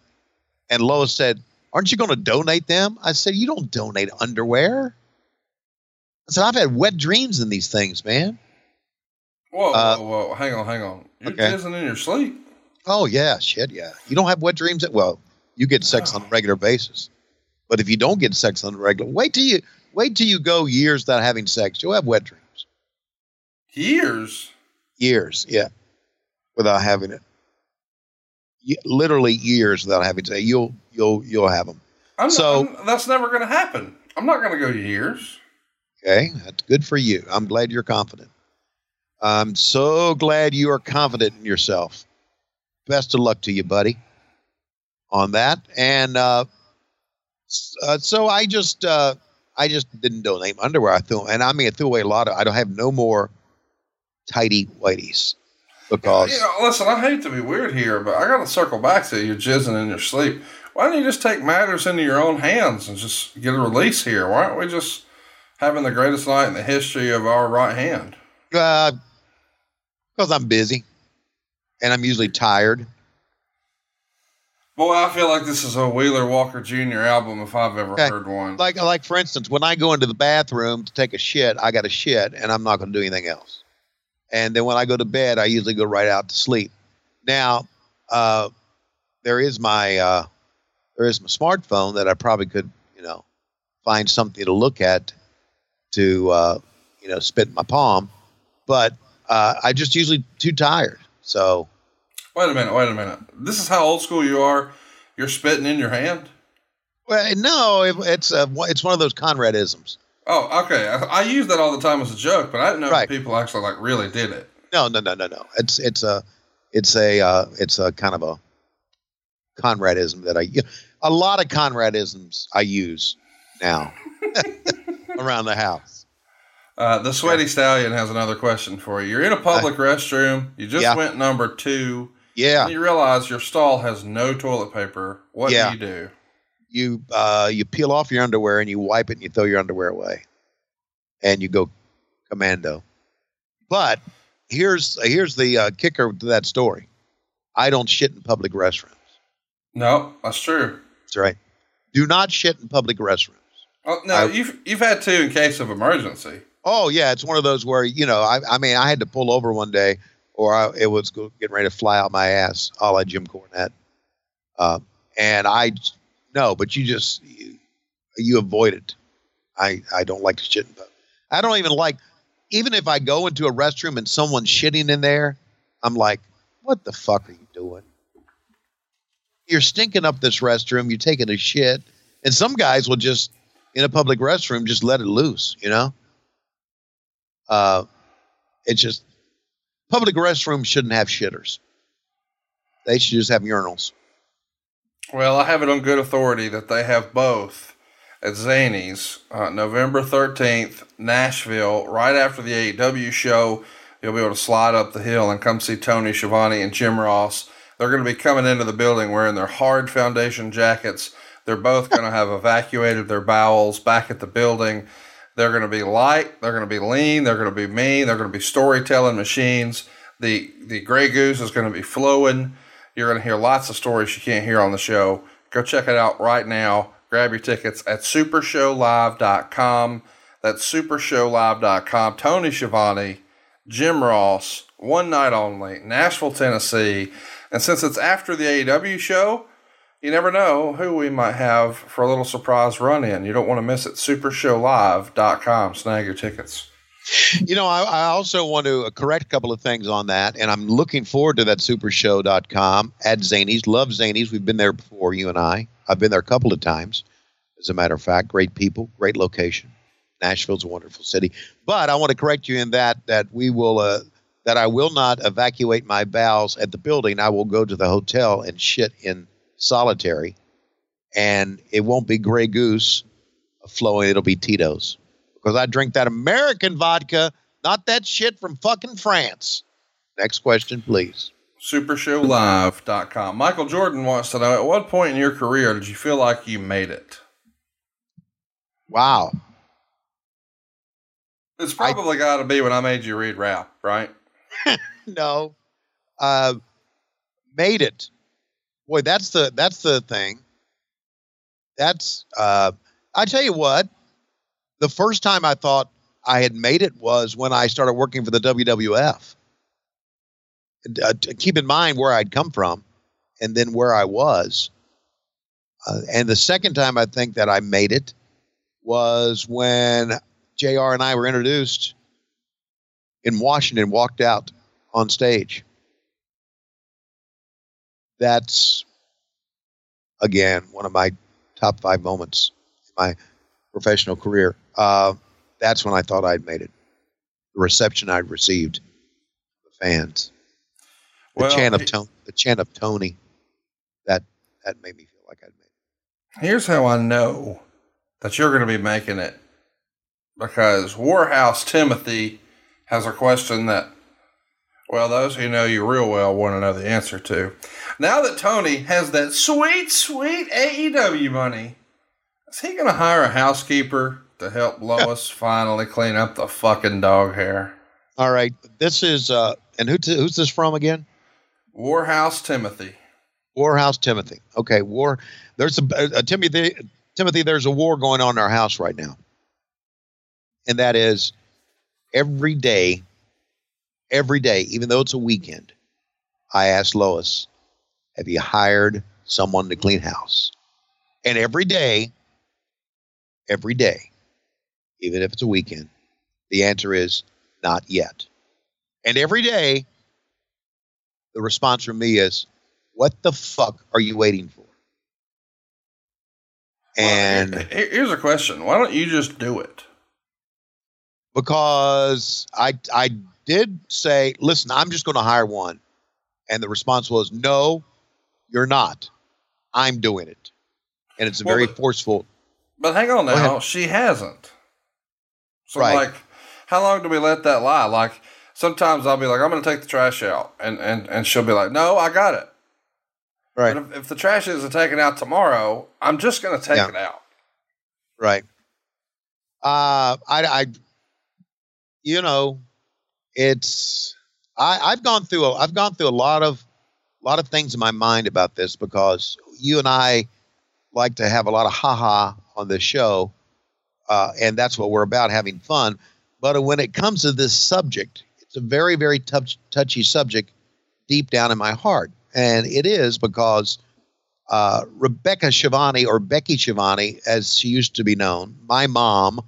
And Lois said, "Aren't you going to donate them?" I said, "You don't donate underwear." I said, "I've had wet dreams in these things, man." Whoa, Uh, whoa, whoa! Hang on, hang on. You're okay. in your sleep. Oh yeah, shit, yeah. You don't have wet dreams. At, well, you get sex on a regular basis, but if you don't get sex on a regular, wait till you wait till you go years without having sex. You'll have wet dreams. Years. Years, yeah, without having it. Literally years without having sex. You'll you'll you'll have them. I'm So- not, I'm- that's never going to happen. I'm not going to go years. Okay, that's good for you. I'm glad you're confident. I'm so glad you are confident in yourself. Best of luck to you, buddy, on that. And uh, uh, so I just uh, I just didn't donate underwear. I threw, and I mean I threw away a lot of. I don't have no more tidy whiteys because You know, listen, I hate to be weird here, but I got to circle back to you jizzing in your sleep. Why don't you just take matters into your own hands and just get a release here? Why don't we just having the greatest night in the history of our right hand? Uh, because I'm busy, and I'm usually tired. Boy, I feel like this is a Wheeler Walker Jr. album if I've ever Okay. heard one. Like like for instance, when I go into the bathroom to take a shit, I got to shit, and I'm not going to do anything else. And then when I go to bed, I usually go right out to sleep. Now, uh, there is my uh, there is my smartphone that I probably could you know find something to look at to uh, you know spit in my palm, but uh, I just usually too tired. So Wait a minute, wait a minute. This is how old school you are. You're spitting in your hand? well, no, it, it's uh, it's one of those Conradisms. Oh, okay. I, I use that all the time as a joke, but I didn't know Right. if people actually like really did it. No, no, no, no, no. It's it's a it's a uh, it's a kind of a Conradism that I a lot of Conradisms I use now around the house. Uh, the Sweaty Stallion has another question for you. You're in a public restroom. You just Yeah. went number two. Yeah, And you realize your stall has no toilet paper. What Yeah. do you do? you uh, you peel off your underwear and you wipe it and you throw your underwear away, and you go commando. But here's here's the uh, kicker to that story. I don't shit in public restrooms. No, that's true. That's right. Do not shit in public restrooms. Oh, no, I- you've you've had two in case of emergency. Oh yeah, it's one of those where you know. I, I mean, I had to pull over one day, or I, it was getting ready to fly out my ass, a la Jim Cornette. Uh, and I, no, but you just you, you avoid it. I I don't like to shit. In pub- I don't even like, even if I go into a restroom and someone's shitting in there, I'm like, what the fuck are you doing? You're stinking up this restroom. You're taking a shit, and some guys will just in a public restroom just let it loose. You know. Uh, it's just public restrooms shouldn't have shitters. They should just have urinals. Well, I have it on good authority that they have both at Zanies uh, November 13th, Nashville, right after the AEW show. You'll be able to slide up the hill and come see Tony Schiavone and Jim Ross. They're going to be coming into the building wearing their hard foundation jackets. They're both going to have evacuated their bowels back at the building. They're going to be light. They're going to be lean. They're going to be mean. They're going to be storytelling machines. The the Grey Goose is going to be flowing. You're going to hear lots of stories you can't hear on the show. Go check it out right now. Grab your tickets at supershowlive.com. That's supershowlive.com. Tony Schiavone, Jim Ross, one night only, Nashville, Tennessee. And since it's after the AEW show, you never know who we might have for a little surprise run in. You don't want to miss it. Supershowlive.com. Snag your tickets. You know, I, I also want to correct a couple of things on that, and I'm looking forward to that supershow.com at Zanies. Love Zanies. We've been there before, you and I. I've been there a couple of times, as a matter of fact. Great people, great location. Nashville's a wonderful city. But I want to correct you in that that we will uh, that I will not evacuate my bowels at the building. I will go to the hotel and shit in solitary, and it won't be Grey Goose flowing. It'll be Tito's because I drink that American vodka, not that shit from fucking France. Next question, please. Supershowlive.com. Michael Jordan wants to know at what point in your career did you feel like you made it? Wow. It's probably got to be when I made you read rap, right? No. Uh, made it. Boy, that's the that's the thing. That's uh, I tell you what. The first time I thought I had made it was when I started working for the WWF. Uh, keep in mind where I'd come from, and then where I was. Uh, and the second time I think that I made it was when JR and I were introduced in Washington, walked out on stage. That's again one of my top five moments in my professional career. Uh, that's when I thought I'd made it. The reception I'd received, the fans, the Well, chant of Tony, the chant of Tony, that that made me feel like I'd made it. Here's how I know that you're going to be making it because Warhouse Timothy has a question that, well, those who know you real well want to know the answer to. Now that Tony has that sweet, sweet AEW money, is he going to hire a housekeeper to help Lois finally clean up the fucking dog hair. All right, this is uh, and who who's this from again? Warhouse Timothy. Warhouse Timothy. Okay, war. There's a, a, a Timothy. Timothy, there's a war going on in our house right now, and that is every day, every day, even though it's a weekend, I ask Lois, "Have you hired someone to clean house?" And every day, every day, even if it's a weekend, the answer is not yet. And every day, the response from me is, What the fuck are you waiting for? And Well, here's a question: Why don't you just do it? because I I did say, listen, I'm just going to hire one, and the response was, no, you're not. I'm doing it, and it's a Well, very but- forceful. But hang on now, she hasn't. So Right. like, how long do we let that lie? Like sometimes I'll be like, I'm going to take the trash out, and and and she'll be like, No, I got it. Right, But if, if the trash isn't taken out tomorrow, I'm just going to take Yeah. it out. right. Uh, I, I, you know, it's I I've gone through a, I've gone through a lot of a lot of things in my mind about this because you and I like to have a lot of haha on this show, uh, and that's what we're about, having fun. But when it comes to this subject, it's a very, very touch, touchy subject deep down in my heart, and it is because uh, Rebecca Schiavone or Becky Schiavone, as she used to be known, my mom,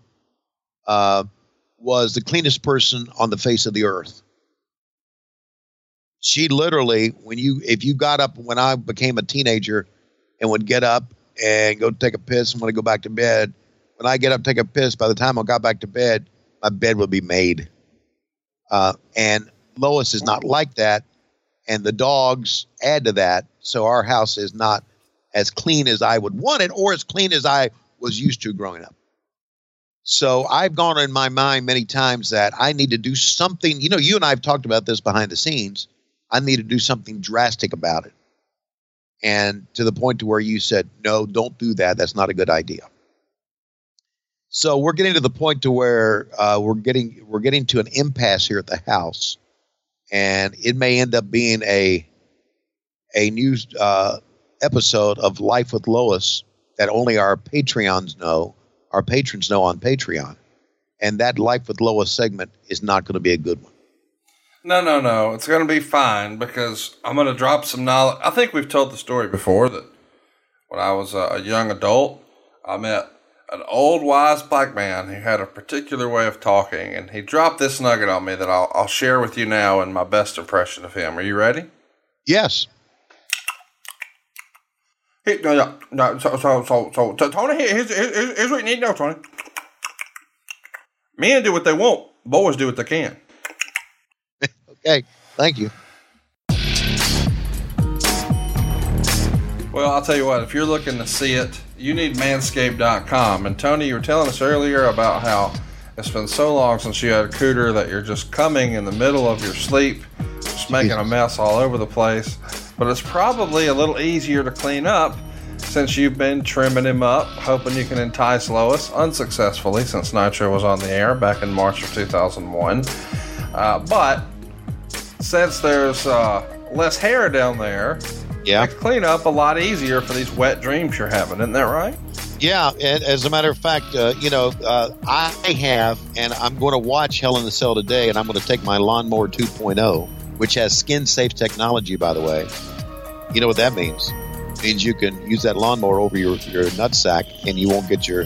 uh, was the cleanest person on the face of the earth. She literally when you if you got up when i became a teenager and would get up and go take a piss and want to go back to bed when i get up take a piss by the time i got back to bed my bed would be made. Uh, and lois is not like that and the dogs add to that so our house is not as clean as i would want it or as clean as i was used to growing up so I've gone in my mind many times that I need to do something. You know, you and I have talked about this behind the scenes. I need to do something drastic about it. And to the point to where you said, no, don't do that. That's not a good idea. So we're getting to the point to where uh, we're getting we're getting to an impasse here at the house, and it may end up being a a new uh, episode of Life with Lois that only our Patreons know, our patrons know on Patreon, and that Life with Lois segment is not going to be a good one. No, no, no. It's going to be fine because I'm going to drop some knowledge. I think we've told the story before that when I was a, young adult, I met an old wise black man who had a particular way of talking, and he dropped this nugget on me that I'll, I'll share with you now in my best impression of him. Are you ready? Yes. He, no, no, so, so, so, so, so, Tony, here- here's, here's, here's what you need to know, Tony. Men do what they want, boys do what they can. Okay. Thank you. Well, I'll tell you what, if you're looking to see it, you need manscaped.com. And Tony, you were telling us earlier about how it's been so long since you had a cooter that you're just coming in the middle of your sleep, just making a mess all over the place. But it's probably a little easier to clean up since you've been trimming him up, hoping you can entice Lois unsuccessfully since Nitro was on the air back in March of 2001. Uh, but since there's uh, less hair down there, Yeah. clean up a lot easier for these wet dreams you're having, isn't that right? Yeah, and as a matter of fact, uh, you know, uh, I have, and I'm going to watch Hell in the Cell today, and I'm going to take my Lawnmower 2.0, which has skin safe technology, by the way. You know what that means? It means you can use that lawnmower over your your nutsack, and you won't get your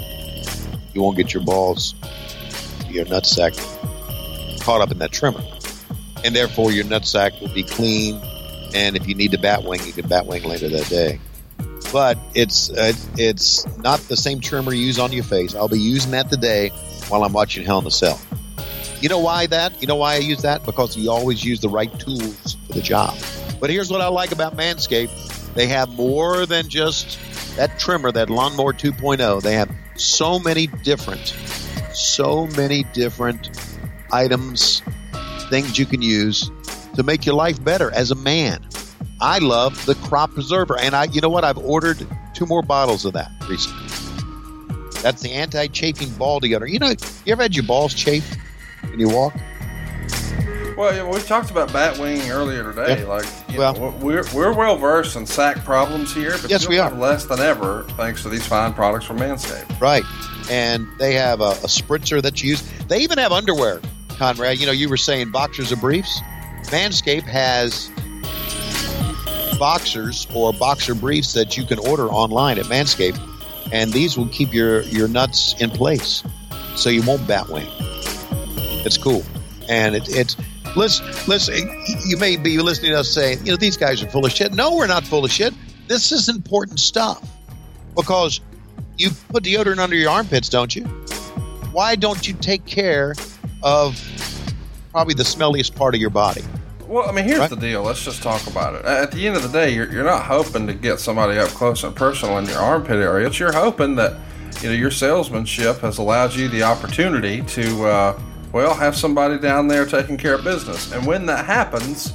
you won't get your balls, your nutsack caught up in that trimmer, and therefore your nutsack will be clean. And if you need to batwing, you can batwing later that day but it's uh, it's not the same trimmer you use on your face. I'll be using that today while I'm watching Hell in a Cell. You know why that? You know why I use that? Because you always use the right tools for the job. But here's what I like about Manscaped: they have more than just that trimmer, that Lawnmower 2.0. They have so many different, so many different items, things you can use to make your life better as a man. I love the crop preserver, and I, you know what? I've ordered two more bottles of that recently. That's the anti-chafing ball deodorant. You know, you ever had your balls chafed when you walk? Well, yeah, we talked about batwing earlier today. Yeah. Like, Well- know, we're we're well versed in sack problems here, but Yes, we are. less than ever thanks to these fine products from Manscaped. Right. And they have a, a spritzer that you use. They even have underwear, Conrad. You know, you were saying boxers or briefs. Manscaped has boxers or boxer briefs that you can order online at Manscaped, and these will keep your, your nuts in place so you won't batwing. It's cool. And it, it's. Listen, listen, you may be listening to us saying, you know, these guys are full of shit. No, we're not full of shit. This is important stuff because you put deodorant under your armpits, don't you? Why don't you take care of probably the smelliest part of your body? Well, I mean, here's Right. the deal. Let's just talk about it. At the end of the day, you're, you're not hoping to get somebody up close and personal in your armpit area. It's you're hoping that you know your salesmanship has allowed you the opportunity to uh, well have somebody down there taking care of business. And when that happens,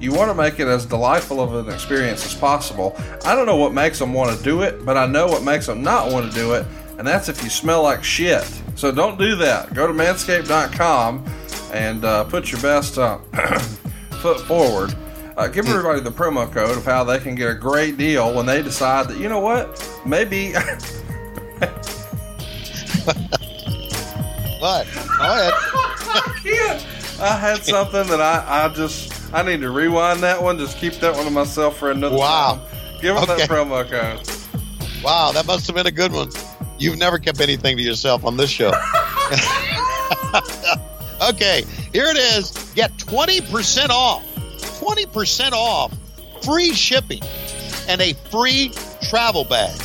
you want to make it as delightful of an experience as possible. I don't know what makes them want to do it, but I know what makes them not want to do it, and that's if you smell like shit. So don't do that. Go to manscaped.com and uh, put your best uh, foot forward. Uh, give everybody the promo code of how they can get a great deal when they decide that, you know what, maybe. What? Ahead. can't. I had something that I, I just I need to rewind that one. Just keep that one to myself for another Wow. time. Give them Okay. that promo code. Wow, that must have been a good one. You've never kept anything to yourself on this show. okay, here it is. Get 20% off. 20% off. Free shipping and a free travel bag.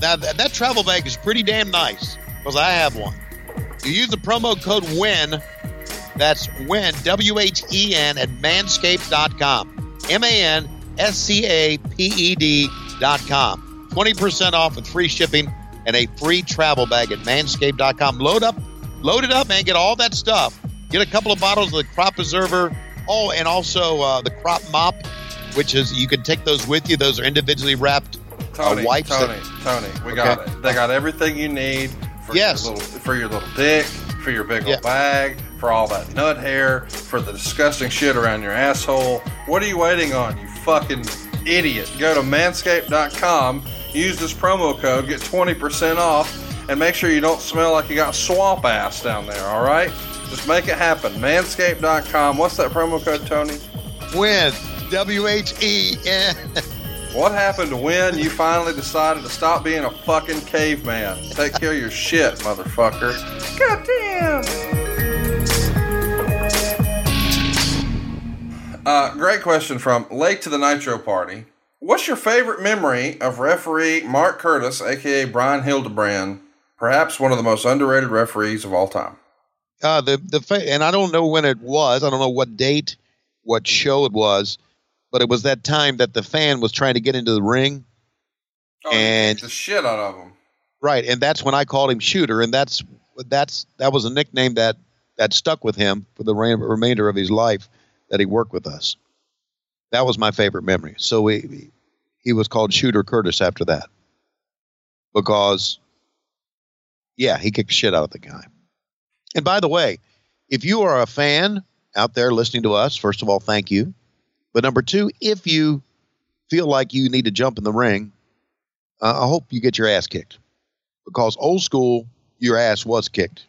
Now, that, that travel bag is pretty damn nice because I have one. You use the promo code WIN. That's WIN, W H E N, at manscaped.com. M A N S C A P E D.com. 20% off with free shipping and a free travel bag at manscaped.com. Load up, load it up, man. Get all that stuff. Get a couple of bottles of the crop preserver. Oh, and also uh, the crop mop, which is you can take those with you. Those are individually wrapped Tony, uh, wipes. that- Tony, Tony, we got it. They got everything you need for Yes. your little for your little dick, for your big Yeah. old bag, for all that nut hair, for the disgusting shit around your asshole. What are you waiting on, you fucking idiot? Go to manscaped.com, use this promo code, get 20% off, and make sure you don't smell like you got swamp ass down there, all right? Just make it happen. Manscaped.com. What's that promo code, Tony? Win. W H E N. What happened when you finally decided to stop being a fucking caveman? Take care of your shit, motherfucker. Goddamn. Uh, great question from Lake to the Nitro Party. What's your favorite memory of referee Mark Curtis, aka Brian Hildebrand, perhaps one of the most underrated referees of all time? Uh, the the fa- and I don't know when it was. I don't know what date, what show it was, but it was that time that the fan was trying to get into the ring. Oh, And- the shit out of him. Right, and that's when I called him Shooter, and that's that's that was a nickname that that stuck with him for the re- remainder of his life that he worked with us. That was my favorite memory. So we, he was called Shooter Curtis after that because, yeah, he kicked shit out of the guy. And by the way, if you are a fan out there listening to us, first of all, thank you. But number two, if you feel like you need to jump in the ring, uh, I hope you get your ass kicked because old school, your ass was kicked.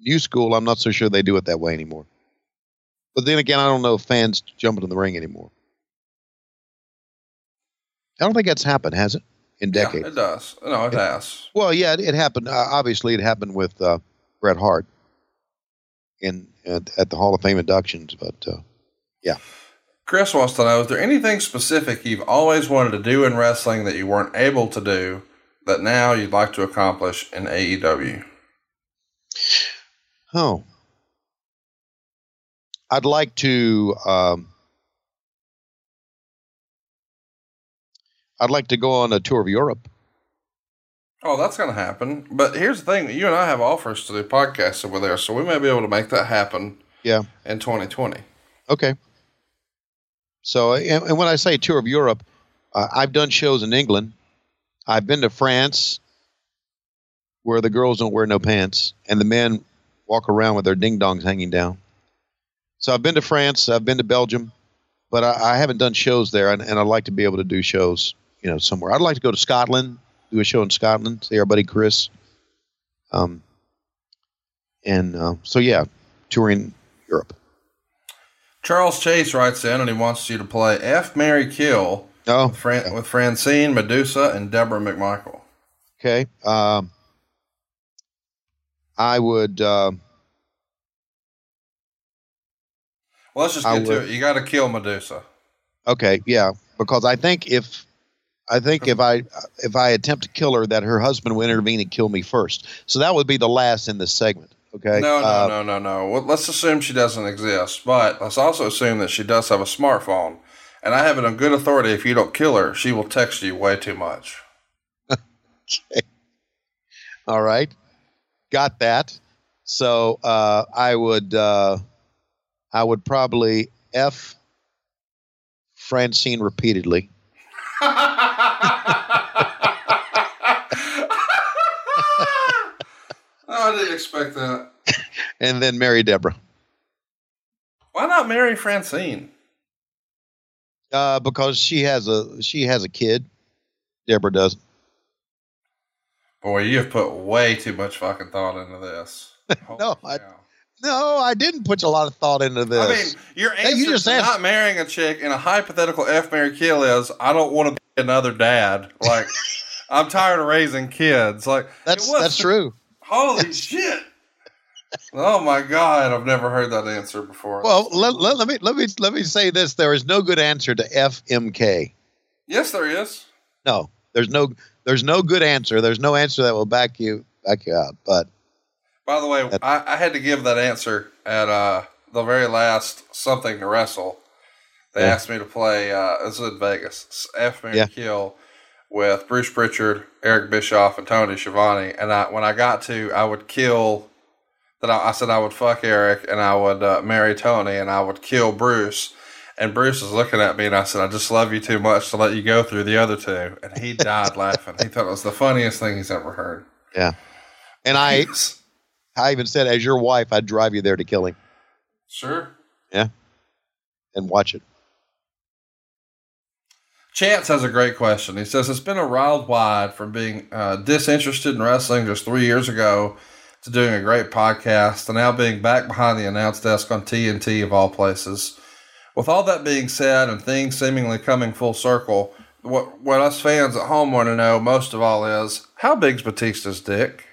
New school, I'm not so sure they do it that way anymore. But then again, I don't know if fans jump into the ring anymore. I don't think that's happened, has it? In decades. Yeah, it does. No, it has. Well, yeah, it, it happened. Uh, obviously, it happened with uh, Bret Hart in at, at the Hall of Fame inductions. But uh, Chris wants to know: Is there anything specific you've always wanted to do in wrestling that you weren't able to do that now you'd like to accomplish in AEW? oh, I'd like to. Um, I'd like to go on a tour of Europe. Oh, that's going to happen. But here's the thing: you and I have offers to do podcasts over there, so we may be able to make that happen Yeah. in 2020. Okay. So, and, and when I say tour of Europe, uh, I've done shows in England. I've been to France. where the girls don't wear no pants and the men walk around with their ding dongs hanging down. So I've been to France, I've been to Belgium, but I, I haven't done shows there, and, and I'd like to be able to do shows, you know, somewhere. I'd like to go to Scotland, do a show in Scotland, see our buddy Chris. Um, and uh, so yeah, touring Europe. Charles Chase writes in and he wants you to play F Mary Kill Oh, with, Fran- with Francine, Medusa, and Debra McMichael. okay. Um, I would. Uh, Well, let's just I get to would- it. You got to kill Medusa. Okay, yeah, because I think if I think if I if I attempt to kill her, that her husband will intervene and kill me first. So that would be the last in this segment. Okay. No, no, Uh, no, no, no. Well, let's assume she doesn't exist, but let's also assume that she does have a smartphone. And I have it on good authority if you don't kill her, she will text you way too much. okay. All right, got that. So uh, I would uh, I would probably f Francine repeatedly. I didn't expect that. and then marry Debra. Why not marry Francine? Uh, because she has a she has a kid. Debra doesn't. Boy, you have put way too much fucking thought into this. No, I- No, I didn't put a lot of thought into this. I mean, your Hey, answer you just to asked- not marrying a chick in a hypothetical F Mary kill is I don't want to be another dad. Like I'm tired of raising kids. Like that's that's true. Holy shit! Oh my god, I've never heard that answer before. Well, let, let, let me let me let me say this: there is no good answer to FMK. yes, there is. No, there's no there's no good answer. There's no answer that will back you back you out. But By the way, That- I, I had to give that answer at uh, the very last something to wrestle. They Yeah. asked me to play. Uh, this was in Vegas. F Mary Yeah. Kill with Bruce Pritchard, Eric Bischoff, and Tony Schiavone. And I, when I got to, I would kill. That I, I said I would fuck Eric and I would uh, marry Tony and I would kill Bruce. And Bruce is looking at me and I said, I just love you too much to let you go through the other two. And he died laughing. He thought it was the funniest thing he's ever heard. yeah, and I I even said, as your wife, I'd drive you there to kill him. Sure. Yeah, and watch it. Chance has a great question. He says it's been a wild ride from being uh, disinterested in wrestling just three years ago to doing a great podcast to now being back behind the announce desk on TNT of all places. With all that being said and things seemingly coming full circle, what what us fans at home want to know most of all is how big's Batista's dick?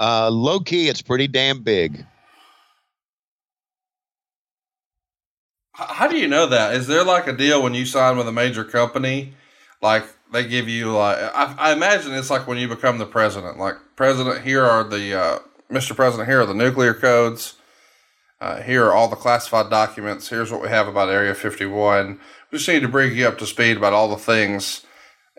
Uh, low key, it's pretty damn big. How do you know that? Is there like a deal when you sign with a major company? Like they give you like I, I imagine it's like when you become the president. Like president, here are the uh, Mr. President. Here are the nuclear codes. Uh, here are all the classified documents. Here's what we have about Area 51. We just need to bring you up to speed about all the things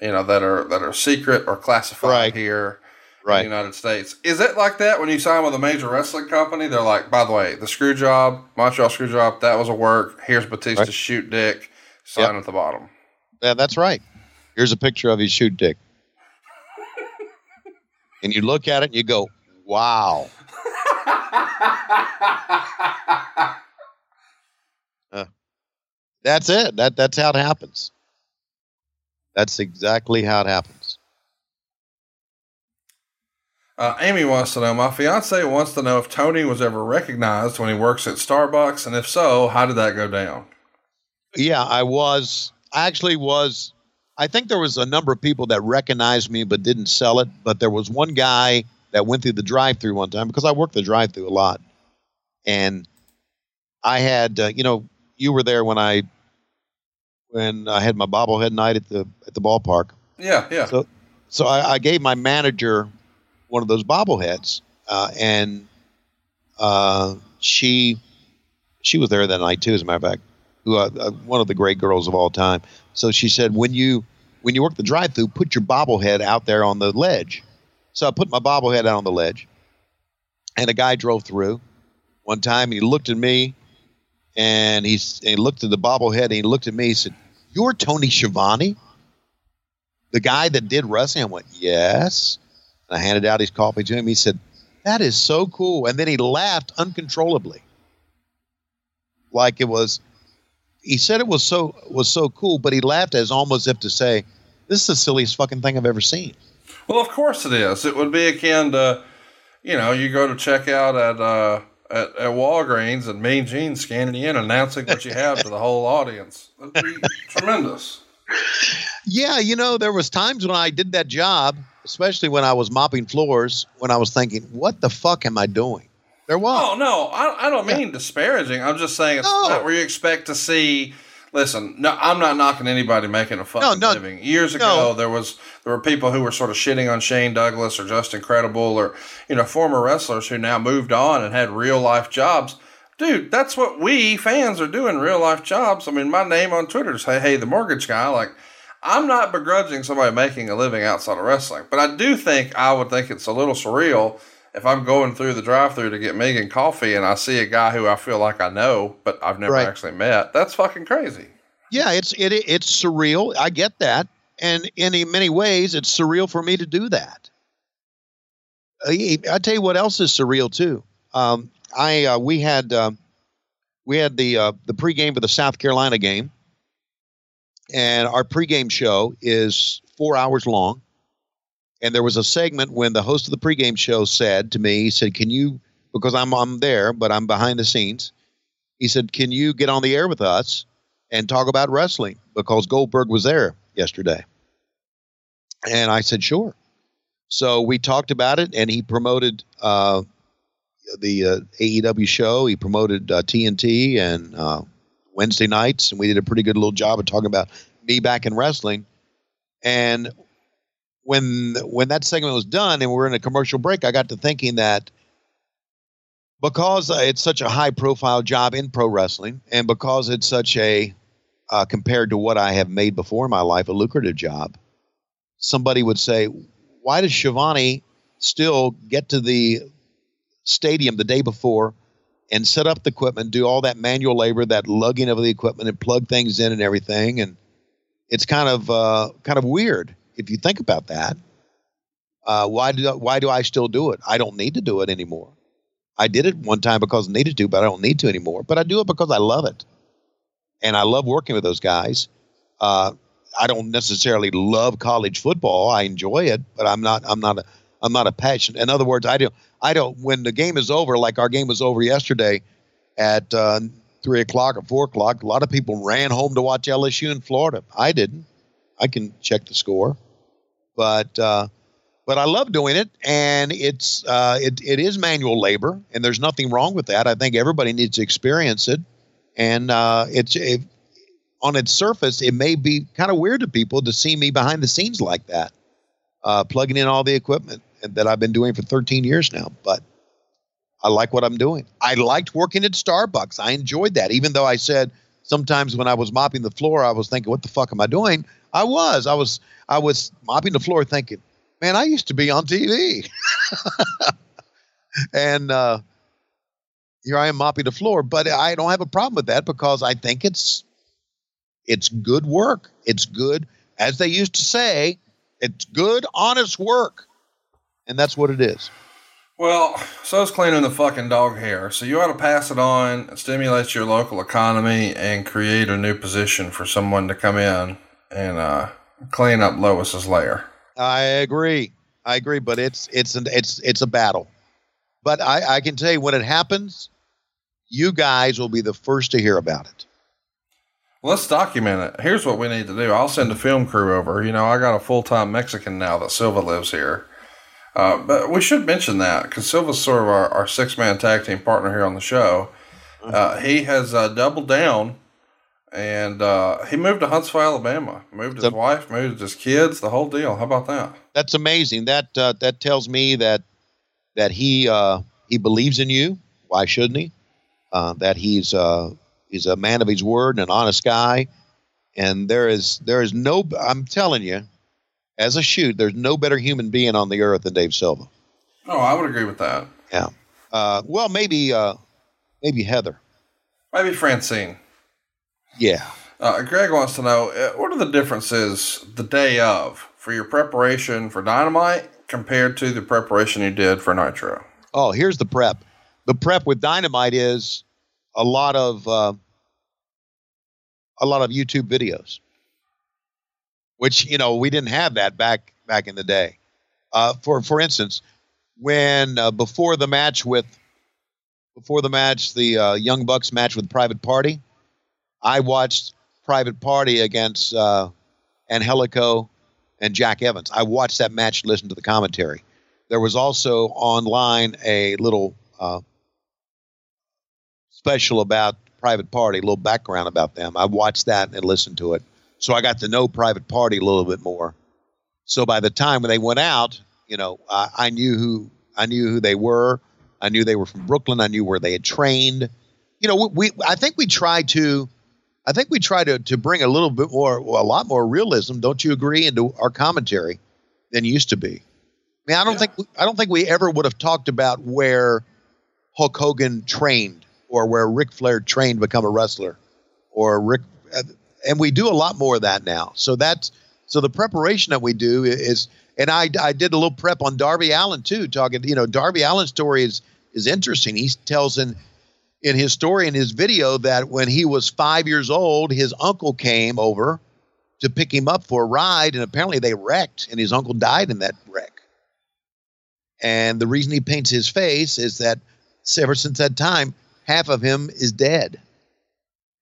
you know that are that are secret or classified Right. here in Right. the United States. Is it like that when you sign with a major wrestling company? They're like, by the way, the screw job, Montreal screw job, that was a work. Here's Batista's Right. shoot dick. Sign Yep. at the bottom. Yeah, that's right. Here's a picture of his shoot dick. and you look at it and you go, wow. Uh, that's it. That that's how it happens. That's exactly how it happens. Uh, Amy wants to know. My fiance wants to know if Tony was ever recognized when he works at Starbucks, and if so, how did that go down? Yeah, I was. I actually was. I think there was a number of people that recognized me but didn't sell it. But there was one guy that went through the drive-through one time because I worked the drive-through a lot, and I had, uh, you know, you were there when I when I had my bobblehead night at the at the ballpark. Yeah, yeah. So, so I, I gave my manager one of those bobbleheads, uh, and uh, she she was there that night too. As a matter of fact, who uh, uh, one of the great girls of all time. So she said, when you when you work the drive-through, put your bobblehead out there on the ledge. So I put my bobblehead out on the ledge, and a guy drove through. One time, he looked at me, and he, and he looked at the bobblehead, and he looked at me. He said, "You're Tony Schiavone." the guy that did wrestling I went, yes. And I handed out his coffee to him. He said, "That is so cool." And then he laughed uncontrollably, like it was. He said it was so was so cool, but he laughed as almost if to say, "This is the silliest fucking thing I've ever seen." Well, of course it is. It would be akin to, you know, you go to check out at uh, at, at Walgreens and Mean Gene scanning you in, announcing what you have to the whole audience. That'd be tremendous. Yeah, you know, there was times when I did that job, especially when I was mopping floors, when I was thinking, "What the fuck am I doing?" There was. Oh no, I, I don't mean disparaging. I'm just saying it's No. not where you expect to see. Listen, no, I'm not knocking anybody making a fucking no, living. Years ago, no. there was there were people who were sort of shitting on Shane Douglas or Justin Credible or you know former wrestlers who now moved on and had real life jobs. Dude, that's what we fans are doing. Real life jobs. I mean, my name on Twitter is hey hey the mortgage guy. Like, I'm not begrudging somebody making a living outside of wrestling, but I do think I would think it's a little surreal if I'm going through the drive-through to get Megan coffee and I see a guy who I feel like I know but I've never Right. actually met. That's fucking crazy. Yeah, it's it it's surreal. I get that, and in many ways, it's surreal for me to do that. I, I tell you what else is surreal too. Um, I uh, we had um we had the uh, the pregame for the South Carolina game, and our pregame show is four hours long. And there was a segment when the host of the pregame show said to me, he said, "Can you?" Because I'm I'm there, but I'm behind the scenes. He said, "Can you get on the air with us and talk about wrestling?" Because Goldberg was there yesterday. And I said, "Sure." So we talked about it, and he promoted uh, the uh, AEW show. He promoted uh, TNT and uh, Wednesday nights, and we did a pretty good little job of talking about me back in wrestling. And when when that segment was done, and we were in a commercial break, I got to thinking that because it's such a high profile job in pro wrestling, and because it's such a uh, compared to what I have made before in my life, a lucrative job, somebody would say, "Why does Schiavone still get to the stadium the day before and set up the equipment, do all that manual labor, that lugging of the equipment, and plug things in and everything?" And it's kind of uh, kind of weird if you think about that. Uh, why do why do I still do it? I don't need to do it anymore. I did it one time because I needed to, but I don't need to anymore. But I do it because I love it, and I love working with those guys. Uh, I don't necessarily love college football. I enjoy it, but I'm not. I'm not. A, I'm not a passion. In other words, I don't. I don't. When the game is over, like our game was over yesterday, at uh, three o'clock or four o'clock, a lot of people ran home to watch LSU in Florida. I didn't. I can check the score, but uh, but I love doing it, and it's uh, it it is manual labor, and there's nothing wrong with that. I think everybody needs to experience it, and uh, it's it, on its surface, it may be kind of weird to people to see me behind the scenes like that, uh, plugging in all the equipment that I've been doing for 13 years now, but. I like what I'm doing. I liked working at Starbucks. I enjoyed that, even though I said sometimes when I was mopping the floor, I was thinking, "What the fuck am I doing?" I was, I was, I was mopping the floor, thinking, "Man, I used to be on TV," and uh, here I am mopping the floor. But I don't have a problem with that because I think it's it's good work. It's good, as they used to say, it's good, honest work, and that's what it is. Well, so is cleaning the fucking dog hair. So you ought to pass it on, it stimulates your local economy, and create a new position for someone to come in and uh, clean up Lois's lair. I agree. I agree, but it's it's an it's it's a battle. But I, I can tell you when it happens, you guys will be the first to hear about it. Let's document it. Here's what we need to do. I'll send a film crew over. You know, I got a full time Mexican now that Silva lives here. Uh, but we should mention that because Silva's sort of our, our six man tag team partner here on the show. Uh, he has uh, doubled down and uh, he moved to Huntsville, Alabama. Moved his So- wife, moved his kids, the whole deal. How about that? That's amazing. That uh, that tells me that that he uh, he believes in you. Why shouldn't he? Uh, that he's uh, he's a man of his word and an honest guy. And there is there is no. I'm telling you, as a shoot, there's no better human being on the earth than Dave Silva. Oh, I would agree with that. Yeah. Uh, well, maybe uh, maybe Heather. Maybe Francine. Yeah. Uh, Greg wants to know uh, what are the differences the day of for your preparation for Dynamite compared to the preparation you did for Nitro? Oh, here's the prep. The prep with Dynamite is a lot of uh, a lot of YouTube videos, which you know we didn't have that back back in the day. Uh, for for instance, when uh, before the match with before the match, the uh, Young Bucks match with Private Party, I watched Private Party against uh, Angelico and Jack Evans. I watched that match, listened to the commentary. There was also online a little uh, special about Private Party, a little background about them. I watched that and listened to it, so I got to know Private Party a little bit more. So by the time when they went out, you know, I, I knew who I knew who they were. I knew they were from Brooklyn. I knew where they had trained. You know, we, we I think we tried to I think we try to to bring a little bit more, a lot more realism. Don't you agree into our commentary than used to be? I mean, I don't think I don't think we ever would have talked about where Hulk Hogan trained or where Ric Flair trained to become a wrestler, or Rick, uh, and we do a lot more of that now. So that's so the preparation that we do is, and I I did a little prep on Darby Allin too, talking. You know, Darby Allin's story is is interesting. He tells in in his story in his video that when he was five years old, his uncle came over to pick him up for a ride, and apparently they wrecked, and his uncle died in that wreck. And the reason he paints his face is that ever since that time, half of him is dead.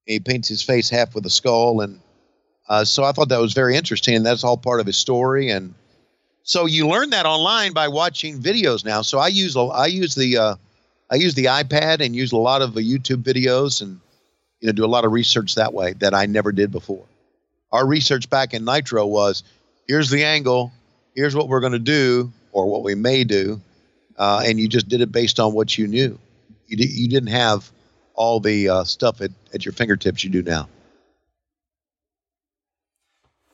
He paints his face half with a skull, and uh, so I thought that was very interesting. And that's all part of his story, and so you learn that online by watching videos now. So I use I use the uh, I use the iPad and use a lot of YouTube videos and you know do a lot of research that way that I never did before. Our research back in Nitro was here's the angle, here's what we're going to do or what we may do, uh, and you just did it based on what you knew. You you didn't have all the uh, stuff at, at your fingertips you do now.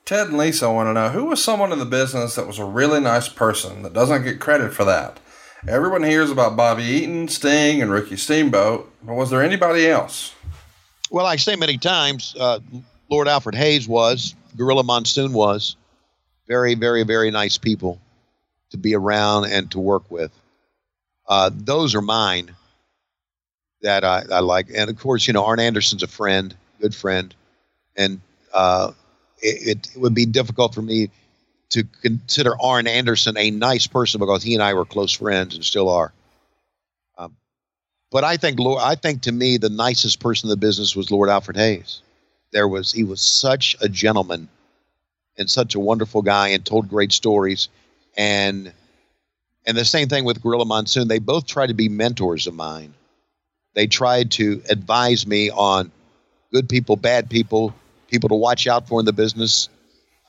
Ted and Lisa want to know who was someone in the business that was a really nice person that doesn't get credit for that. Everyone hears about Bobby Eaton, Sting, and Ricky Steamboat, but was there anybody else? Well, I say many times, uh, Lord Alfred Hayes was, Gorilla Monsoon was, very, very, very nice people to be around and to work with. Uh, those are mine that I, I, like, and of course, you know, Arn Anderson's a friend, good friend, and uh, it, it would be difficult for me to consider Arn Anderson a nice person because he and I were close friends and still are. Um, but I think Lord, I think to me the nicest person in the business was Lord Alfred Hayes. There was he was such a gentleman and such a wonderful guy and told great stories and and the same thing with Gorilla Monsoon. They both tried to be mentors of mine. They tried to advise me on good people, bad people, people to watch out for in the business,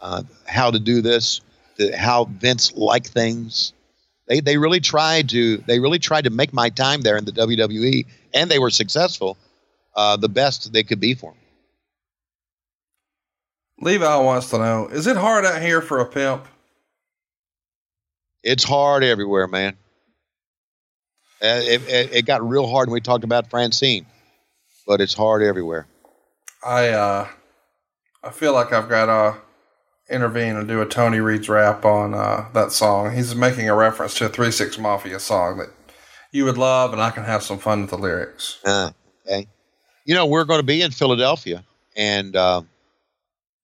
uh, how to do this, the, how Vince liked things. They they really tried to they really tried to make my time there in the WWE, and they were successful. Uh, the best they could be for me. Levi wants to know: Is it hard out here for a pimp? It's hard everywhere, man. Uh, it, it, it, got real hard when we talked about Francine, but it's hard everywhere. I uh, I feel like I've got to intervene and do a Tony Reed's rap on uh, that song. He's making a reference to a Three Six Mafia song that you would love, and I can have some fun with the lyrics. Uh, okay. You know, we're going to be in Philadelphia, and uh,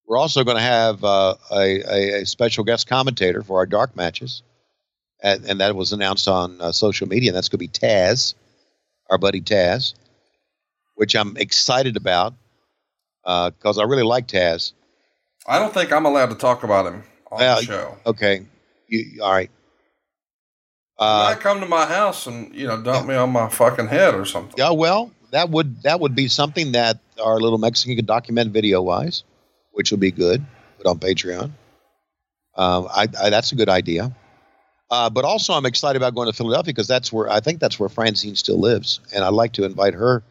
we're also going to have uh, a, a, special guest commentator for our dark matches. And, and that was announced on uh, social media, and that's going to be Taz, our buddy Taz, which I'm excited about because uh, I really like Taz. I don't think I'm allowed to talk about him on well, the show. Okay, you, all right. Uh, might come to my house and you know dump yeah. me on my fucking head or something. Yeah, well, that would that would be something that our little Mexican could document video wise, which would be good. Put on Patreon. Um, I, I, that's a good idea. Uh, but also, I'm excited about going to Philadelphia because that's where I think that's where Francine still lives, and I'd like to invite her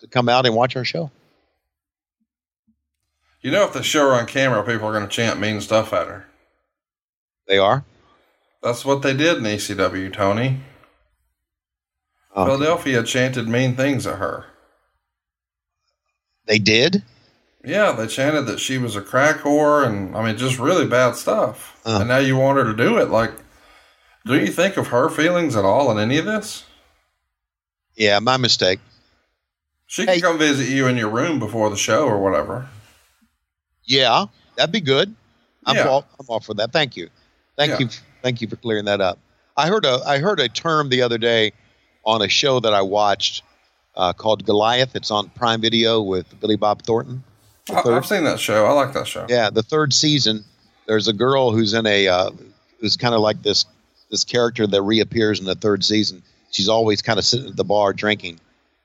to come out and watch our show. You know, if the show were on camera, people are going to chant mean stuff at her. They are. That's what they did in ECW, Tony. Okay. Philadelphia chanted mean things at her. They did. Yeah, they chanted that she was a crack whore, and I mean, just really bad stuff. Uh. And now you want her to do it. Like, do you think of her feelings at all in any of this? Yeah, my mistake. She Hey. can come visit you in your room before the show or whatever. Yeah, that'd be good. I'm Yeah. all I'm all for that. Thank you. Thank Yeah. you. Thank you for clearing that up. I heard a I heard a term the other day on a show that I watched uh, called Goliath. It's on Prime Video with Billy Bob Thornton. I, I've seen that show. I like that show. yeah, the third season. There's a girl who's in a uh, who's kind of like this this character that reappears in the third season. She's always kind of sitting at the bar drinking,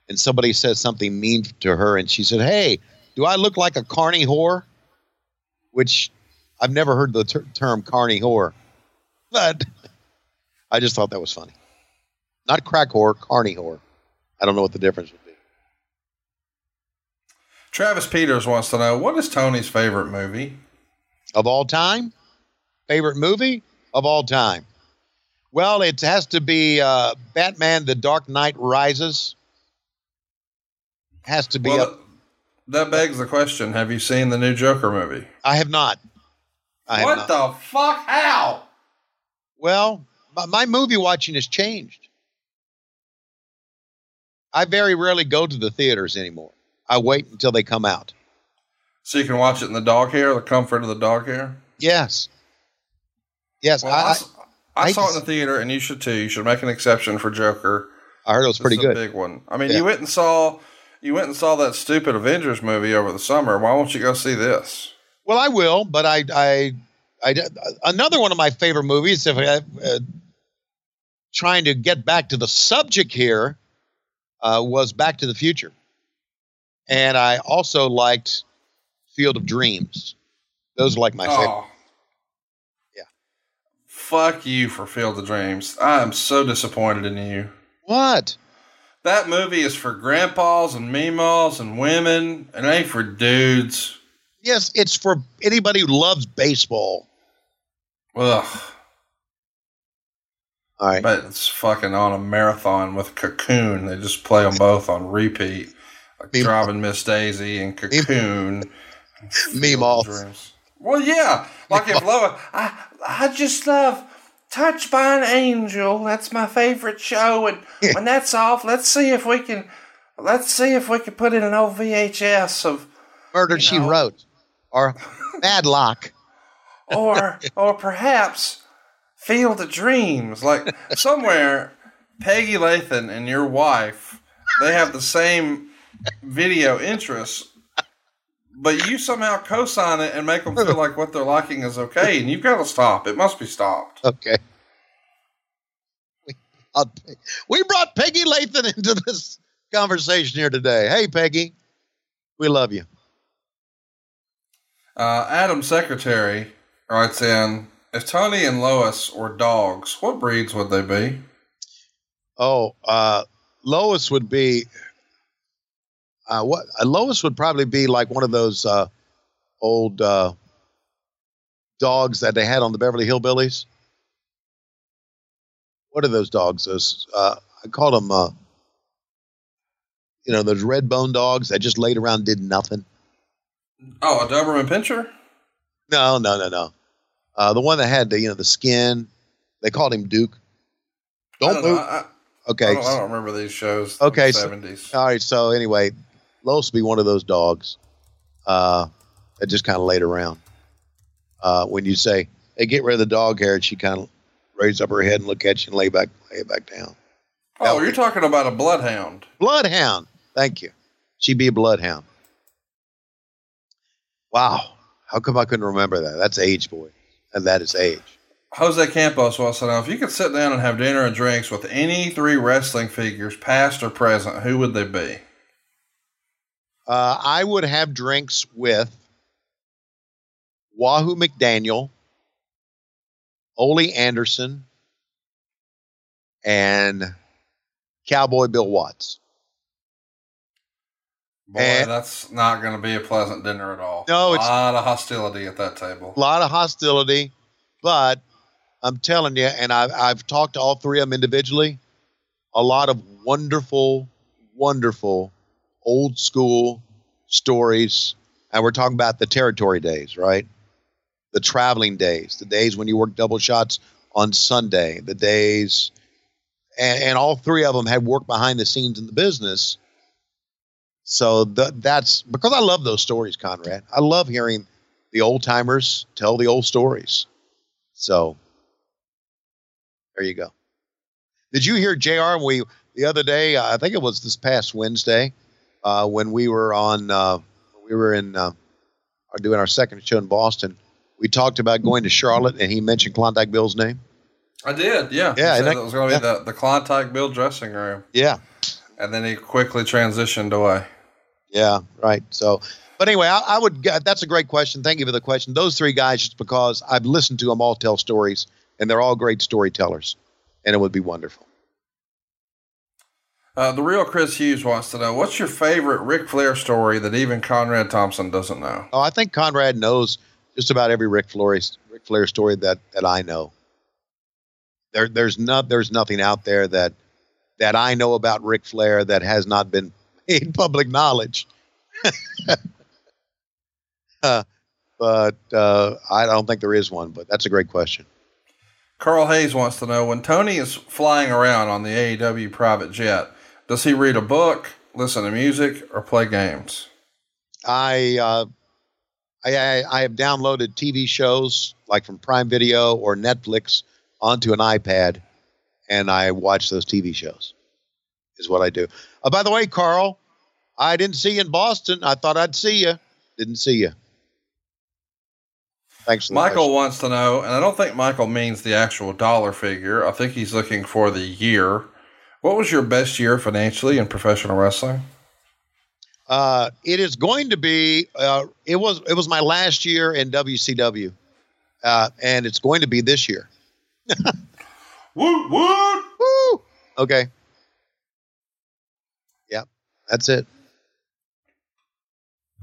and somebody says something mean to her, and she said, "Hey, do I look like a carny whore?" Which I've never heard the ter- term carny whore, but I just thought that was funny. Not crack whore, carny whore. I don't know what the difference would be. Travis Peters wants to know what is Tony's favorite movie? of all time? Favorite movie of all time? Well, it has to be uh, Batman: The Dark Knight Rises. Has to be. Well, up- that begs the question: Have you seen the new Joker movie? I have not. I have what not. the fuck? How? Well, my, my movie watching has changed. I very rarely go to the theaters anymore. I wait until they come out. So you can watch it in the dog hair, the comfort of the dog hair. Yes. Yes, Well, I, I, I, s- I I saw it in the theater, and you should too. You should make an exception for Joker. I heard it was pretty good. A big one. I mean, Yeah. you went and saw you went and saw that stupid Avengers movie over the summer. Why won't you go see this? Well, I will, but I, I, I, another one of my favorite movies. If I, uh, trying to get back to the subject here, uh, was Back to the Future, and I also liked Field of Dreams. Those are like my favorite. Oh. Yeah. Fuck you for Field of Dreams. I am so disappointed in you. What? That movie is for grandpas and meemaws and women, and it ain't for dudes. Yes, it's for anybody who loves baseball. Ugh. All right. But it's fucking on a marathon with Cocoon. They just play them both on repeat. Like Meemaw. Driving Miss Daisy and Cocoon. Meemaw. Well, yeah. Like if Lois, I, I just love Touched by an Angel. That's my favorite show. And when that's off, let's see if we can, let's see if we can put in an old VHS of, Murder you She know. Wrote, or Matlock. or, or perhaps Field of Dreams. Like somewhere, Peggy Lathan and your wife, they have the same video interests, but you somehow co-sign it and make them feel like what they're liking is okay, and you've got to stop. It must be stopped. Okay. We, we brought Peggy Lathan into this conversation here today. Hey, Peggy, we love you. Uh, Adam Secretary writes in, if Tony and Lois were dogs, what breeds would they be? Oh, uh, Lois would be. Uh, what uh, Lois would probably be like one of those uh, old uh, dogs that they had on the Beverly Hillbillies. What are those dogs? Those uh, I call them. Uh, you know those red bone dogs that just laid around and did nothing. Oh, a Doberman Pinscher? No, no, no, no. Uh, the one that had the you know the skin. They called him Duke. Don't don't move. I, I, okay. I, don't, I don't remember these shows. Okay, from so- 70s. All right. So anyway, Lois would be one of those dogs uh, that just kind of laid around. Uh, when you say, "Hey, get rid of the dog hair," she kind of raise up her head and look at you and lay back, lay back down. Oh, you're talking about a bloodhound. Bloodhound. Thank you. She'd be a bloodhound. Wow. How come I couldn't remember that? That's age, boy, and that is age. Jose Campos wants to know if you could sit down and have dinner and drinks with any three wrestling figures, past or present, who would they be? Uh, I would have drinks with Wahoo McDaniel, Ole Anderson, and Cowboy Bill Watts. Boy, Eh. that's not going to be a pleasant dinner at all. No, it's a lot of hostility at that table. A lot of hostility, but I'm telling you, and I've, I've talked to all three of them individually, a lot of wonderful, wonderful old school stories And we're talking about the territory days, right? The traveling days, the days when you work double shots on Sunday, the days, and, and all three of them had worked behind the scenes in the business. So the, that's because I love those stories, Conrad. I love hearing the old timers tell the old stories. So there you go. Did you hear JR We the other day? Uh, I think it was this past Wednesday uh, when we were on. Uh, we were in uh, doing our second show in Boston. We talked about going to Charlotte, and he mentioned Klondike Bill's name. I did, yeah. Yeah, He said and that- it was going to be yeah. the, the Klondike Bill dressing room. Yeah, And then he quickly transitioned away. Yeah, right. So, but anyway, I, I would. That's a great question. Thank you for the question. Those three guys, just because I've listened to them all tell stories, and they're all great storytellers, and it would be wonderful. Uh, the real Chris Hughes wants to know what's your favorite Ric Flair story that even Conrad Thompson doesn't know? Oh, I think Conrad knows just about every Ric Flair Ric Flair story that that I know. There, there's not, there's nothing out there that that I know about Ric Flair that has not been made public knowledge. uh, but uh, I don't think there is one. But that's a great question. Carl Hayes wants to know when Tony is flying around on the AEW private jet, does he read a book, listen to music, or play games? I, uh, I, I I have downloaded TV shows like from Prime Video or Netflix onto an iPad, and I watch those TV shows. Is what I do. Uh, by the way, Carl, I didn't see you in Boston. I thought I'd see you. Didn't see you. Thanks. Michael question. wants to know, and I don't think Michael means the actual dollar figure. I think he's looking for the year. What was your best year financially in professional wrestling? Uh, it is going to be. Uh, it was. It was my last year in WCW, uh, and it's going to be this year. Woot woot! Woo! Okay. Yep, that's it.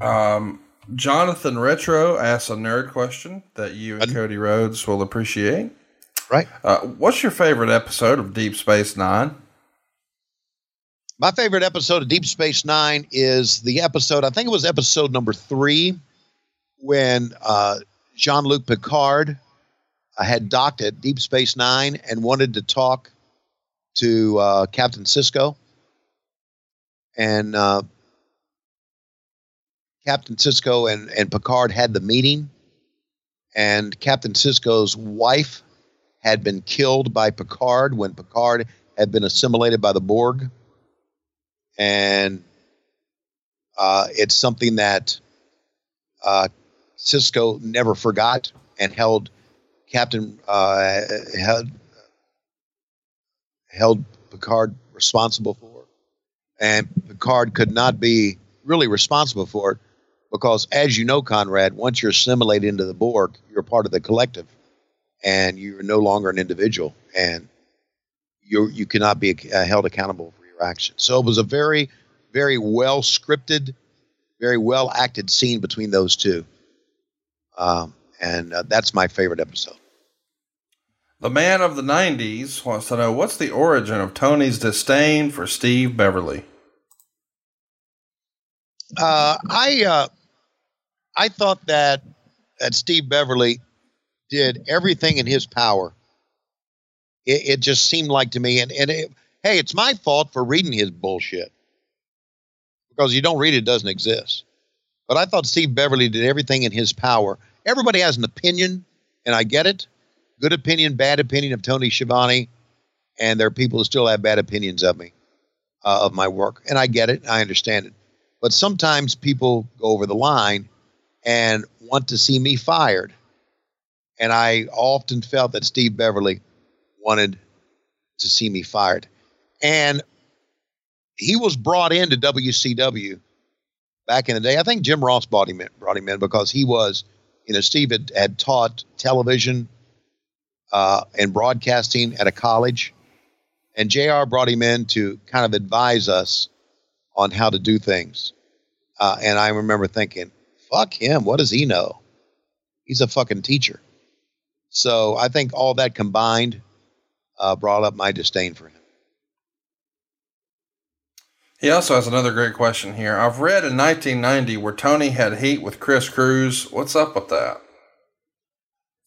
Um, Jonathan Retro asks a nerd question that you and Cody Rhodes will appreciate. Right. Uh, what's your favorite episode of Deep Space Nine? My favorite episode of Deep Space Nine is the episode. I think it was episode number three, when uh, Jean Luc Picard uh, had docked at Deep Space Nine and wanted to talk to uh, Captain Sisko, and uh, Captain Sisko and, and Picard had the meeting, and Captain Sisko's wife had been killed by Picard when Picard had been assimilated by the Borg. And uh, it's something that uh, Sisko never forgot and held Captain uh, held, held Picard responsible for. And Picard could not be really responsible for it because, as you know, Conrad, once you're assimilated into the Borg, you're part of the collective and you're no longer an individual. And you you cannot be uh, held accountable actions. So it was a very, very well scripted, very well acted scene between those two, um, and uh, that's my favorite episode. The man of the 90s wants to know what's the origin of Tony's disdain for Steve Beverly? Uh, I uh, I thought that that Steve Beverly did everything in his power. It, it just seemed like to me, and and it, hey, it's my fault for reading his bullshit because you don't read it, it doesn't exist. But I thought Steve Beverly did everything in his power. Everybody has an opinion, and I get it. Good opinion, bad opinion of Tony Schiavone, and there are people who still have bad opinions of me, uh, of my work, and I get it. I understand it. But sometimes people go over the line and want to see me fired. And I often felt that Steve Beverly wanted to see me fired. And he was brought into WCW back in the day. I think Jim Ross brought him in, brought him in because he was, you know, Steve had, had taught television uh, and broadcasting at a college. And JR brought him in to kind of advise us on how to do things. Uh, and I remember thinking, fuck him. What does he know? He's a fucking teacher. So I think all that combined uh, brought up my disdain for him. He also has another great question here. I've read in 1990 where Tony had heat with Chris Cruise. What's up with that?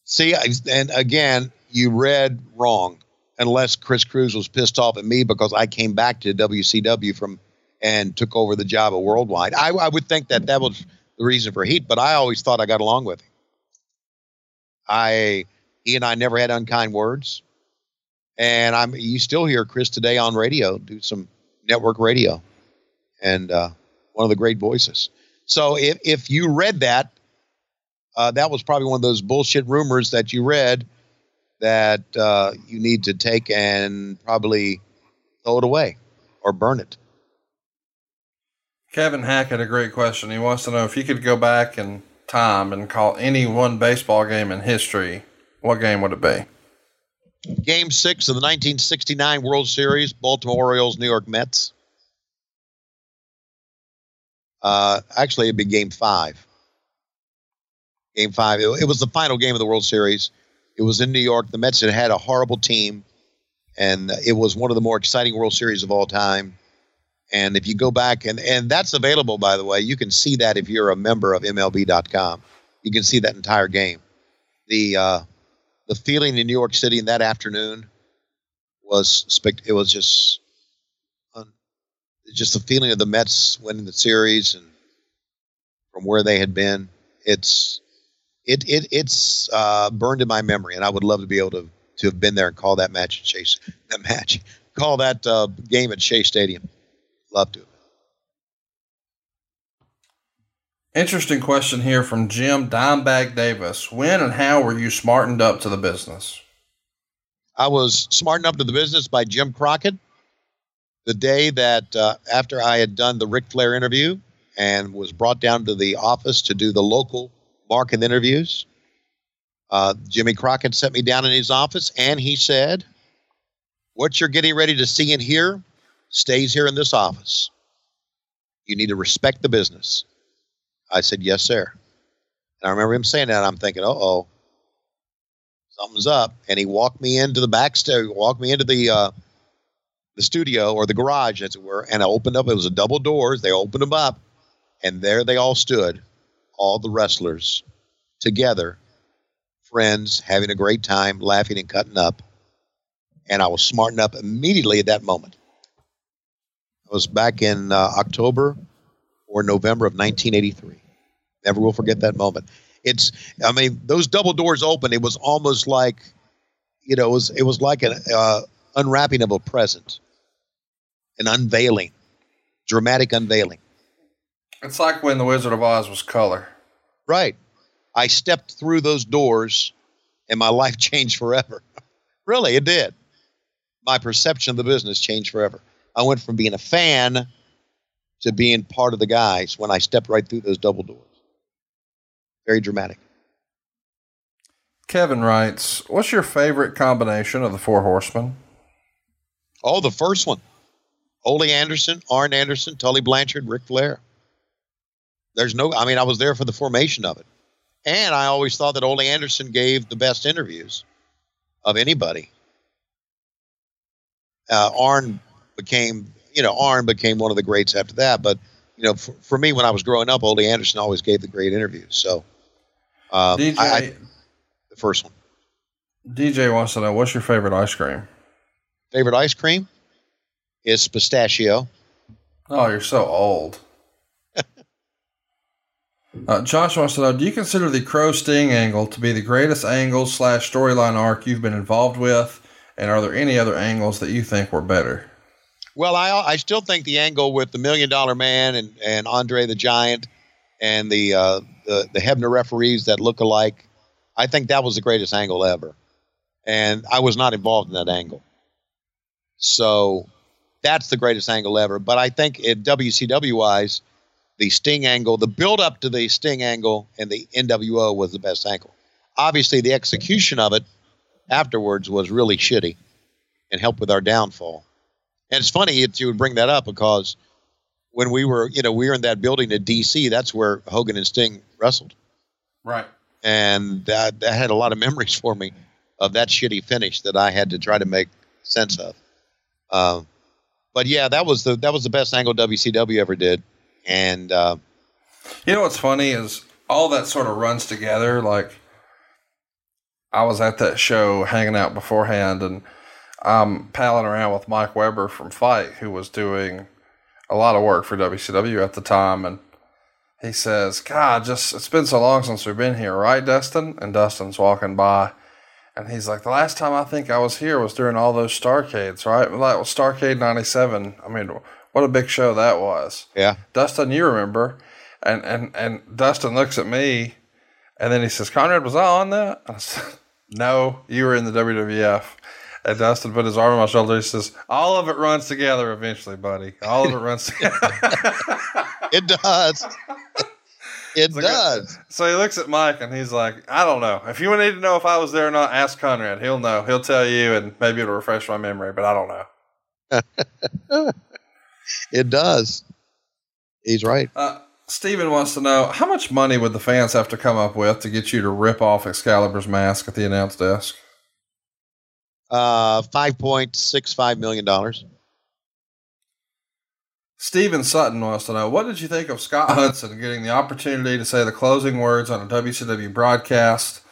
See, and again, you read wrong. Unless Chris Cruise was pissed off at me because I came back to WCW from and took over the job of Worldwide. I, I would think that that was the reason for heat, but I always thought I got along with him. I he and I never had unkind words, and I'm you still hear Chris today on radio do some network radio, and uh, one of the great voices. So if if you read that, uh, that was probably one of those bullshit rumors that you read that uh, you need to take and probably throw it away or burn it. Kevin Hack had a great question. He wants to know if you could go back in time and call any one baseball game in history, what game would it be? Game six of the 1969 World Series, Baltimore Orioles, New York Mets. Uh, actually, it'd be game five. Game five. It, it was the final game of the World Series. It was in New York. The Mets had had a horrible team, and it was one of the more exciting World Series of all time. And if you go back, and, and that's available, by the way, you can see that if you're a member of MLB.com. You can see that entire game. The uh, the feeling in New York City in that afternoon was spect- it was just un- just the feeling of the Mets winning the series and from where they had been. It's it it it's uh, burned in my memory, and I would love to be able to to have been there and call that match at Chase that match call that uh, game at Shea Stadium. Love to. Interesting question here from Jim Dimebag Davis. When and how were you smartened up to the business? I was smartened up to the business by Jim Crockett the day that uh, after I had done the Ric Flair interview and was brought down to the office to do the local market interviews. Uh, Jimmy Crockett sent me down in his office and he said, What you're getting ready to see and hear stays here in this office. You need to respect the business. I said, Yes, sir. And I remember him saying that. I'm thinking, Uh oh, something's up. And he walked me into the backstage, walked me into the uh, the studio or the garage, as it were, and I opened up. It was a double doors. They opened them up, and there they all stood, all the wrestlers together, friends, having a great time, laughing and cutting up. And I was smartened up immediately at that moment. I was back in uh, October or November of 1983. Never will forget that moment. It's, I mean, those double doors open. It was almost like, you know, it was it was like an uh, unwrapping of a present, an unveiling, dramatic unveiling. It's like when The Wizard of Oz was color. Right. I stepped through those doors, and my life changed forever. really, it did. My perception of the business changed forever. I went from being a fan to being part of the guys when I stepped right through those double doors. Very dramatic. Kevin writes, What's your favorite combination of the Four Horsemen? Oh, the first one. Ole Anderson, Arn Anderson, Tully Blanchard, Ric Flair. There's no, I mean, I was there for the formation of it. And I always thought that Ole Anderson gave the best interviews of anybody. Uh, Arn became, you know, Arn became one of the greats after that. But, you know, for, for me, when I was growing up, Ole Anderson always gave the great interviews. So, um, DJ, I, I, the first one. DJ wants to know, What's your favorite ice cream? Favorite ice cream is pistachio. Oh, you're so old. uh, Josh wants to know Do you consider the Crow Sting angle to be the greatest angle slash storyline arc you've been involved with? And are there any other angles that you think were better? Well, I I still think the angle with the Million Dollar Man and, and Andre the Giant and the, uh, the the Hebner referees that look alike, I think that was the greatest angle ever, and I was not involved in that angle, so that's the greatest angle ever. But I think in WCW wise, the Sting angle, the build up to the Sting angle and the NWO was the best angle. Obviously, the execution of it afterwards was really shitty and helped with our downfall. And it's funny that you would bring that up because when we were, you know, we were in that building at DC, that's where Hogan and Sting wrestled. Right. And that, that had a lot of memories for me of that shitty finish that I had to try to make sense of. Um, but yeah, that was the that was the best angle WCW ever did, and uh, You know what's funny is all that sort of runs together. Like, I was at that show hanging out beforehand, and I'm palling around with Mike Weber from FITE, who was doing a lot of work for WCW at the time, and he says, "God, just it's been so long since we've been here, right, Dustin?" And Dustin's walking by, and he's like, "The last time I think I was here was during all those Starcades, right? Well, that was Starcade '97. I mean, what a big show that was." yeah, Dustin, you remember? And and and Dustin looks at me, and then he says, "Conrad, was I on that?" I said, "No, you were in the WWF." And Dustin put his arm on my shoulder. He says, "All of it runs together eventually, buddy. All of it runs together." it does. it like, does. so he looks at Mike and he's like, "I don't know. If you need to know if I was there or not, ask Conrad. He'll know. He'll tell you, and maybe it'll refresh my memory. But I don't know." It does. He's right. Uh, Steven wants to know how much money would the fans have to come up with to get you to rip off Excalibur's mask at the announce desk? Uh, five point six five million dollars. Steven Sutton wants to know what did you think of Scott Hudson getting the opportunity to say the closing words on a WCW broadcast?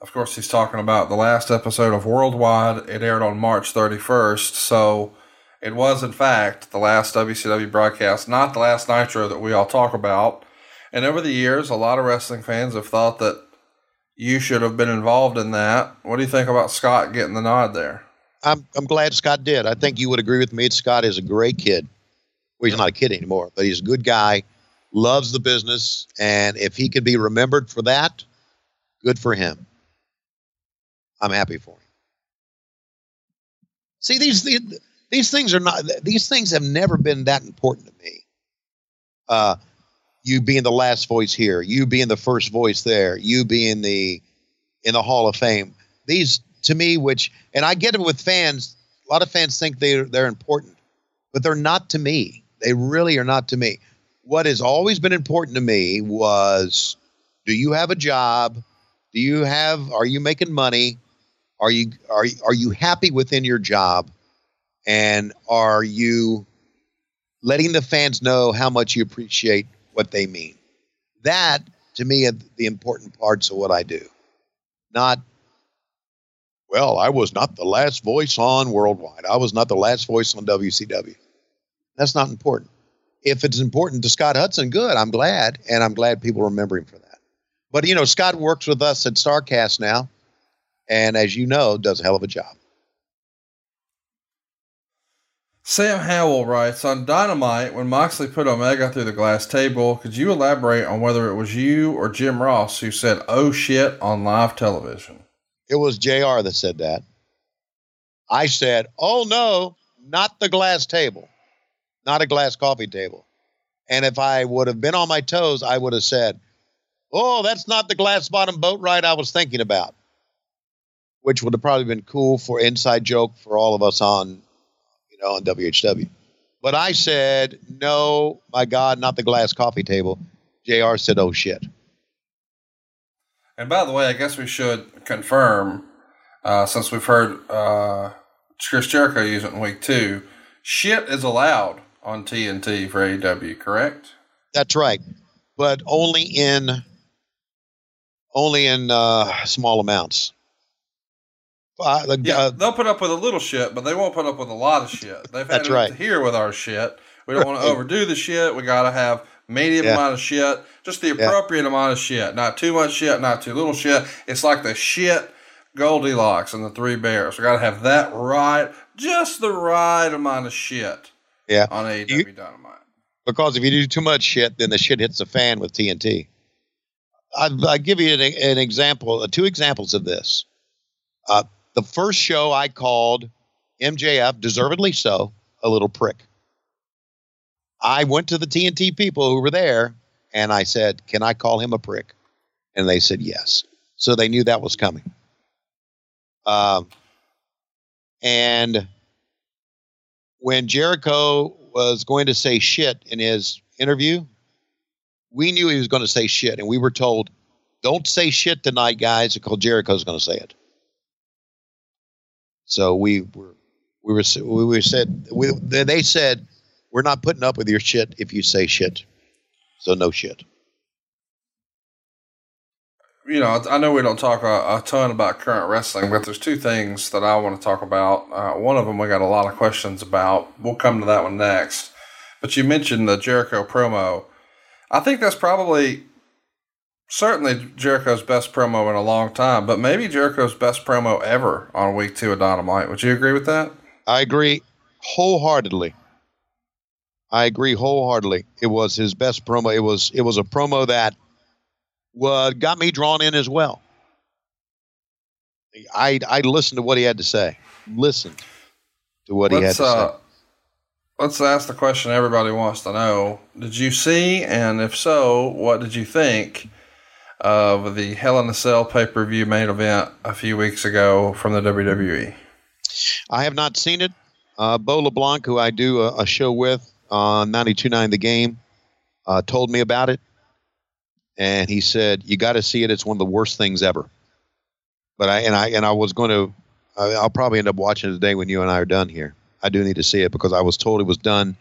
Of course, he's talking about the last episode of Worldwide. It aired on March 31st, so it was, in fact, the last WCW broadcast, not the last Nitro that we all talk about. And over the years, a lot of wrestling fans have thought that you should have been involved in that. What do you think about Scott getting the nod there? I'm I'm glad Scott did. I think you would agree with me. Scott is a great kid. Well, he's not a kid anymore, but he's a good guy, loves the business, and if he could be remembered for that, good for him. I'm happy for him. See, these these, these things are not. These things have never been that important to me. Uh, you being the last voice here, you being the first voice there, you being the in the Hall of Fame. These to me, which and I get it with fans. A lot of fans think they they're important, but they're not to me. They really are not to me. What has always been important to me was, do you have a job? Do you have? Are you making money? Are you are are you happy within your job? And are you letting the fans know how much you appreciate what they mean? That to me are the important parts of what I do. Not well, I was not the last voice on Worldwide. I was not the last voice on WCW. That's not important. If it's important to Scott Hudson, good. I'm glad, and I'm glad people remember him for that. But you know, Scott works with us at Starcast now, and as you know, does a hell of a job. Sam Howell writes on Dynamite when Moxley put Omega through the glass table. Could you elaborate on whether it was you or Jim Ross who said "oh shit" on live television? It was JR that said that. I said, "Oh no, not the glass table, not a glass coffee table." And if I would have been on my toes, I would have said, "Oh, that's not the glass bottom boat ride I was thinking about," which would have probably been cool for inside joke for all of us on, you know, on WHW. But I said, "No, my God, not the glass coffee table." JR said, "Oh shit." And by the way, I guess we should confirm, uh, since we've heard uh, Chris Jericho use it in week two, shit is allowed on TNT for AEW, correct? That's right, but only in only in uh, small amounts. Uh, the, Yeah, uh, they'll put up with a little shit, but they won't put up with a lot of shit. They've had it right. here with our shit. We don't want to overdo the shit. We got to have medium Yeah. amount of shit, just the appropriate amount of shit. Not too much shit, not too little shit. It's like the shit Goldilocks and the Three Bears. We got to have that right, just the right amount of shit yeah, on AEW You- Dynamite. because if you do too much shit, then the shit hits the fan with TNT. I, I give you an, an example, uh, two examples of this. Uh, the first show I called MJF, deservedly so, a little prick. I went to the TNT people who were there and I said, Can I call him a prick? And they said yes. So they knew that was coming. Um, and when Jericho was going to say shit in his interview, we knew he was going to say shit. And we were told, Don't say shit tonight, guys, because Jericho's going to say it. So we were we were we were said we, they said we're not putting up with your shit if you say shit. So no shit. you know, I know we don't talk a, a ton about current wrestling, but there's two things that I want to talk about. Uh, one of them we got a lot of questions about. We'll come to that one next. But you mentioned the Jericho promo. I think that's probably certainly Jericho's best promo in a long time, but maybe Jericho's best promo ever on week two of Dynamite. Would you agree with that? I agree wholeheartedly. I agree wholeheartedly. It was his best promo. It was it was a promo that uh, got me drawn in as well. I I listened to what he had to say. Listened to what he had to uh, say. let's ask the question everybody wants to know. Did you see, and if so, what did you think of the Hell in a Cell pay per view main event a few weeks ago from the? WWE? I have not seen it. Uh, Bo LeBlanc, who I do a, a show with on 92.9 The Game, uh, told me about it. And he said, you got to see it. It's one of the worst things ever. But I, and I, and I was going to, I'll probably end up watching it today when you and I are done here. I do need to see it because I was told it was done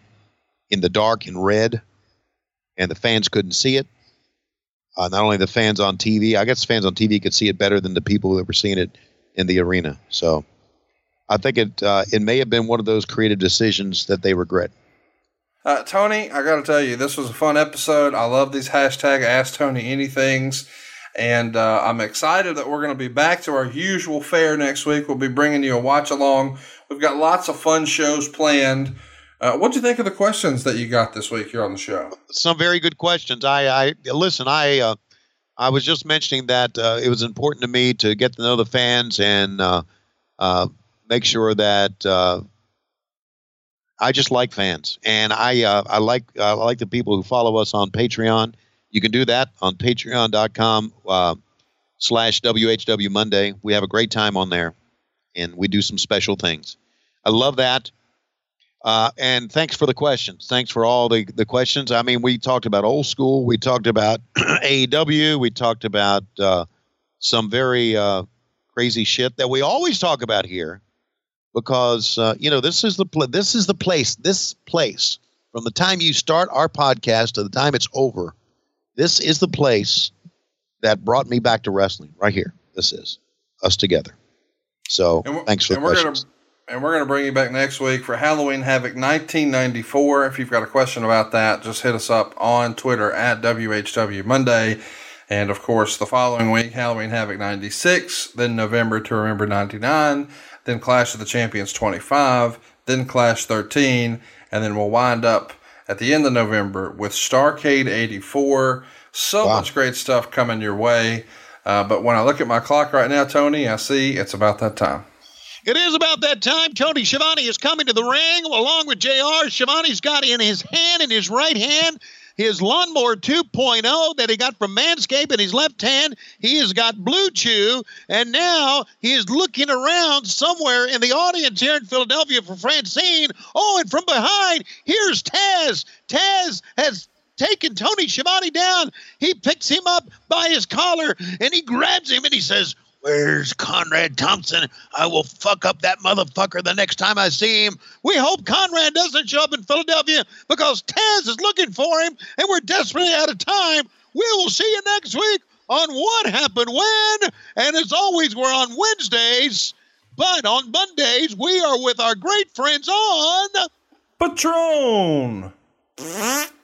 in the dark in red and the fans couldn't see it. Uh, not only the fans on TV, I guess fans on TV could see it better than the people that were seeing it in the arena. So, I think it uh, it may have been one of those creative decisions that they regret. Uh, Tony, I got to tell you, this was a fun episode. I love these hashtag Ask Tony Anythings. And uh, I'm excited that we're going to be back to our usual fare next week. We'll be bringing you a watch along. We've got lots of fun shows planned. Uh, what'd you think of the questions that you got this week here on the show? Some very good questions. I, I listen. I uh, I was just mentioning that uh, it was important to me to get to know the fans and uh, uh, make sure that uh, I just like fans, and I I like I like the people who follow us on Patreon. You can do that on Patreon.com slash WHW Monday. We have a great time on there, and we do some special things. I love that. Uh, and thanks for the questions. Thanks for all the, the questions. I mean, we talked about old school. We talked about AEW. We talked about uh, some very uh, crazy shit that we always talk about here, because uh, you know this is the pl- this is the place. This place from the time you start our podcast to the time it's over, this is the place that brought me back to wrestling. Right here, this is us together. So thanks for the questions. Gonna, and we're going to bring you back next week for Halloween Havoc 1994. If you've got a question about that, just hit us up on Twitter at WHW Monday. And of course, the following week, Halloween Havoc 96, then November to Remember 99, then Clash of the Champions 25, then Clash 13, and then we'll wind up at the end of November with Starcade 84. So Wow. much great stuff coming your way. Uh, but when I look at my clock right now, Tony, I see it's about that time. It is about that time. Tony Schiavone is coming to the ring along with JR. Schiavone's got in his hand, in his right hand, his lawnmower 2.0 that he got from Manscaped in his left hand. He has got Blue Chew, and now he is looking around somewhere in the audience here in Philadelphia for Francine. Oh, and from behind, here's Taz. Taz has taken Tony Schiavone down. He picks him up by his collar and he grabs him and he says, Where's Conrad Thompson? I will fuck up that motherfucker the next time I see him. We hope Conrad doesn't show up in Philadelphia because Taz is looking for him and we're desperately out of time. We will see you next week on What Happened When. And as always, we're on Wednesdays, but on Mondays, we are with our great friends on. Patreon!